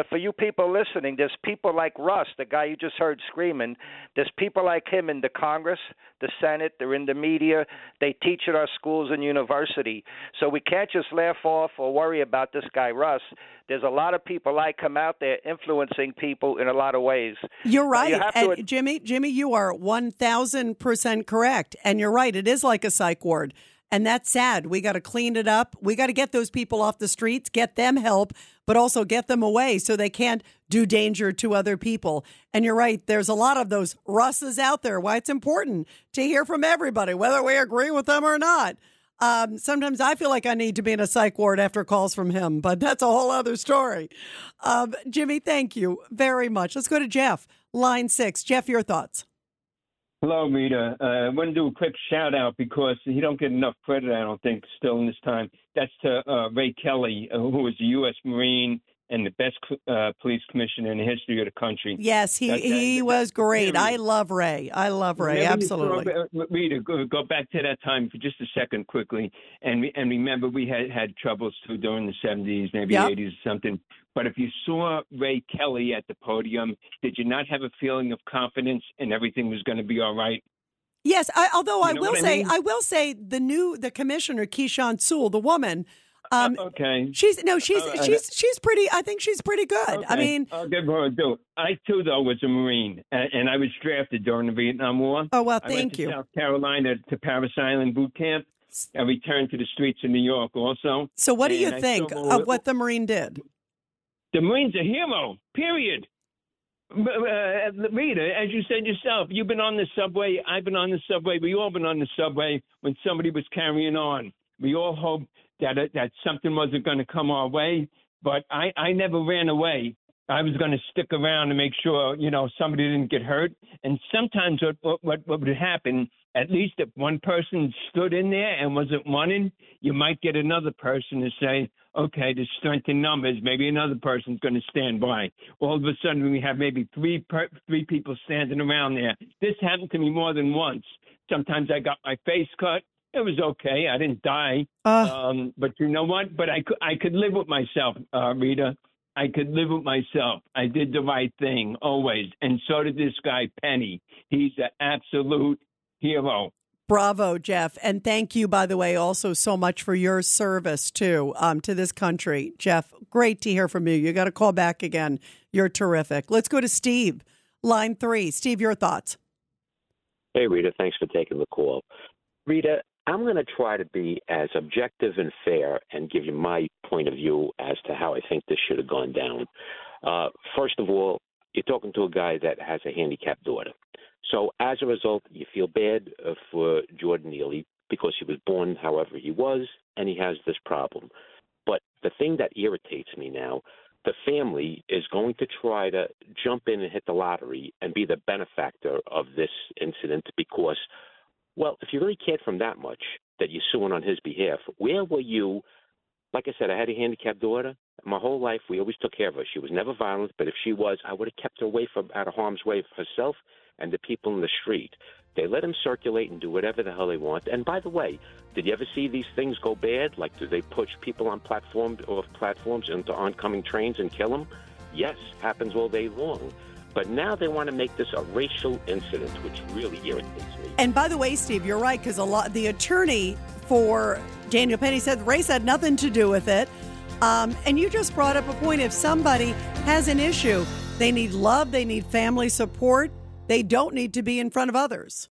But for you people listening, there's people like Russ, the guy you just heard screaming. There's people like him in the Congress, the Senate, they're in the media. They teach at our schools and university. So we can't just laugh off or worry about this guy Russ. There's a lot of people like him out there influencing people in a lot of ways. You're right. you and to- Jimmy, Jimmy, you are 1000% correct. And you're right. It is like a psych ward. And that's sad. We got to clean it up. We got to get those people off the streets, get them help, but also get them away so they can't do danger to other people. And you're right. There's a lot of those Russes out there. Why it's important to hear from everybody, whether we agree with them or not. Um, sometimes I feel like I need to be in a psych ward after calls from him, but that's a whole other story. Um, Jimmy, thank you very much. Let's go to Jeff, line six. Jeff, your thoughts. Hello, Rita. Uh, I want to do a quick shout out because he don't get enough credit, I don't think, still in this time. That's to uh, Ray Kelly, uh, who was a U.S. Marine and the best uh, police commissioner in the history of the country. Yes, he, That- that- he was great. I love Ray. I love Ray. Absolutely. uh, Rita, go, go back to that time for just a second quickly, and and remember we had had troubles too during the seventies, maybe Yep. eighties or something. But if you saw Ray Kelly at the podium, did you not have a feeling of confidence and everything was going to be all right? Yes, I, although I know will what I say, mean? I will say the new the commissioner Keechant Sewell, the woman. Um, Okay. she's no, she's Uh, she's she's pretty. I think she's pretty good. I mean, I'll give her a due. I too, though, was a Marine, and, and I was drafted during the Vietnam War. Oh, well, I went thank to you. South Carolina to Parris Island boot camp. I returned to the streets of New York also. so what do you I think of what the Marine did? The Marine's a hero. Period. Uh, Rita, as you said yourself, you've been on the subway. I've been on the subway. We all been on the subway when somebody was carrying on. We all hoped that it, that something wasn't going to come our way, but I I never ran away. I was going to stick around to make sure you know somebody didn't get hurt. And sometimes what what, what would happen? At least if one person stood in there and wasn't running, you might get another person to say, okay, there's strength in numbers. Maybe another person's going to stand by. All of a sudden, we have maybe three per, three people standing around there. This happened to me more than once. Sometimes I got my face cut. It was okay. I didn't die. um, but you know what? But I could I could live with myself, uh, Rita. I could live with myself. I did the right thing always, and so did this guy Penny. He's an absolute hero. Bravo, Jeff, and thank you, by the way, also so much for your service too um, to this country, Jeff. Great to hear from you. You got to call back again. You're terrific. Let's go to Steve, line three. Steve, your thoughts. Hey, Rita, thanks for taking the call. Rita, I'm going to try to be as objective and fair and give you my point of view as to how I think this should have gone down. Uh, first of all, you're talking to a guy that has a handicapped daughter. So as a result, you feel bad uh, for Jordan Neely because he was born however he was and he has this problem. But the thing that irritates me now, the family is going to try to jump in and hit the lottery and be the benefactor of this incident because, well, if you really cared from that much that you're suing on his behalf, where were you? Like I said, I had a handicapped daughter. My whole life, we always took care of her. She was never violent, but if she was, I would have kept her away from out of harm's way for herself and the people in the street. They let them circulate and do whatever the hell they want. And by the way, did you ever see these things go bad? Like, do they push people on platforms or platforms into oncoming trains and kill them? Yes, happens all day long. But now they want to make this a racial incident, which really irritates me. And by the way, Steve, you're right because a lot the attorney for Daniel Penny said race had nothing to do with it. Um, and you just brought up a point: if somebody has an issue, they need love, they need family support. They don't need to be in front of others.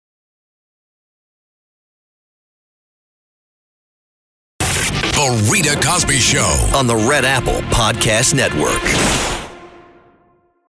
The Rita Cosby Show. on the Red Apple Podcast Network.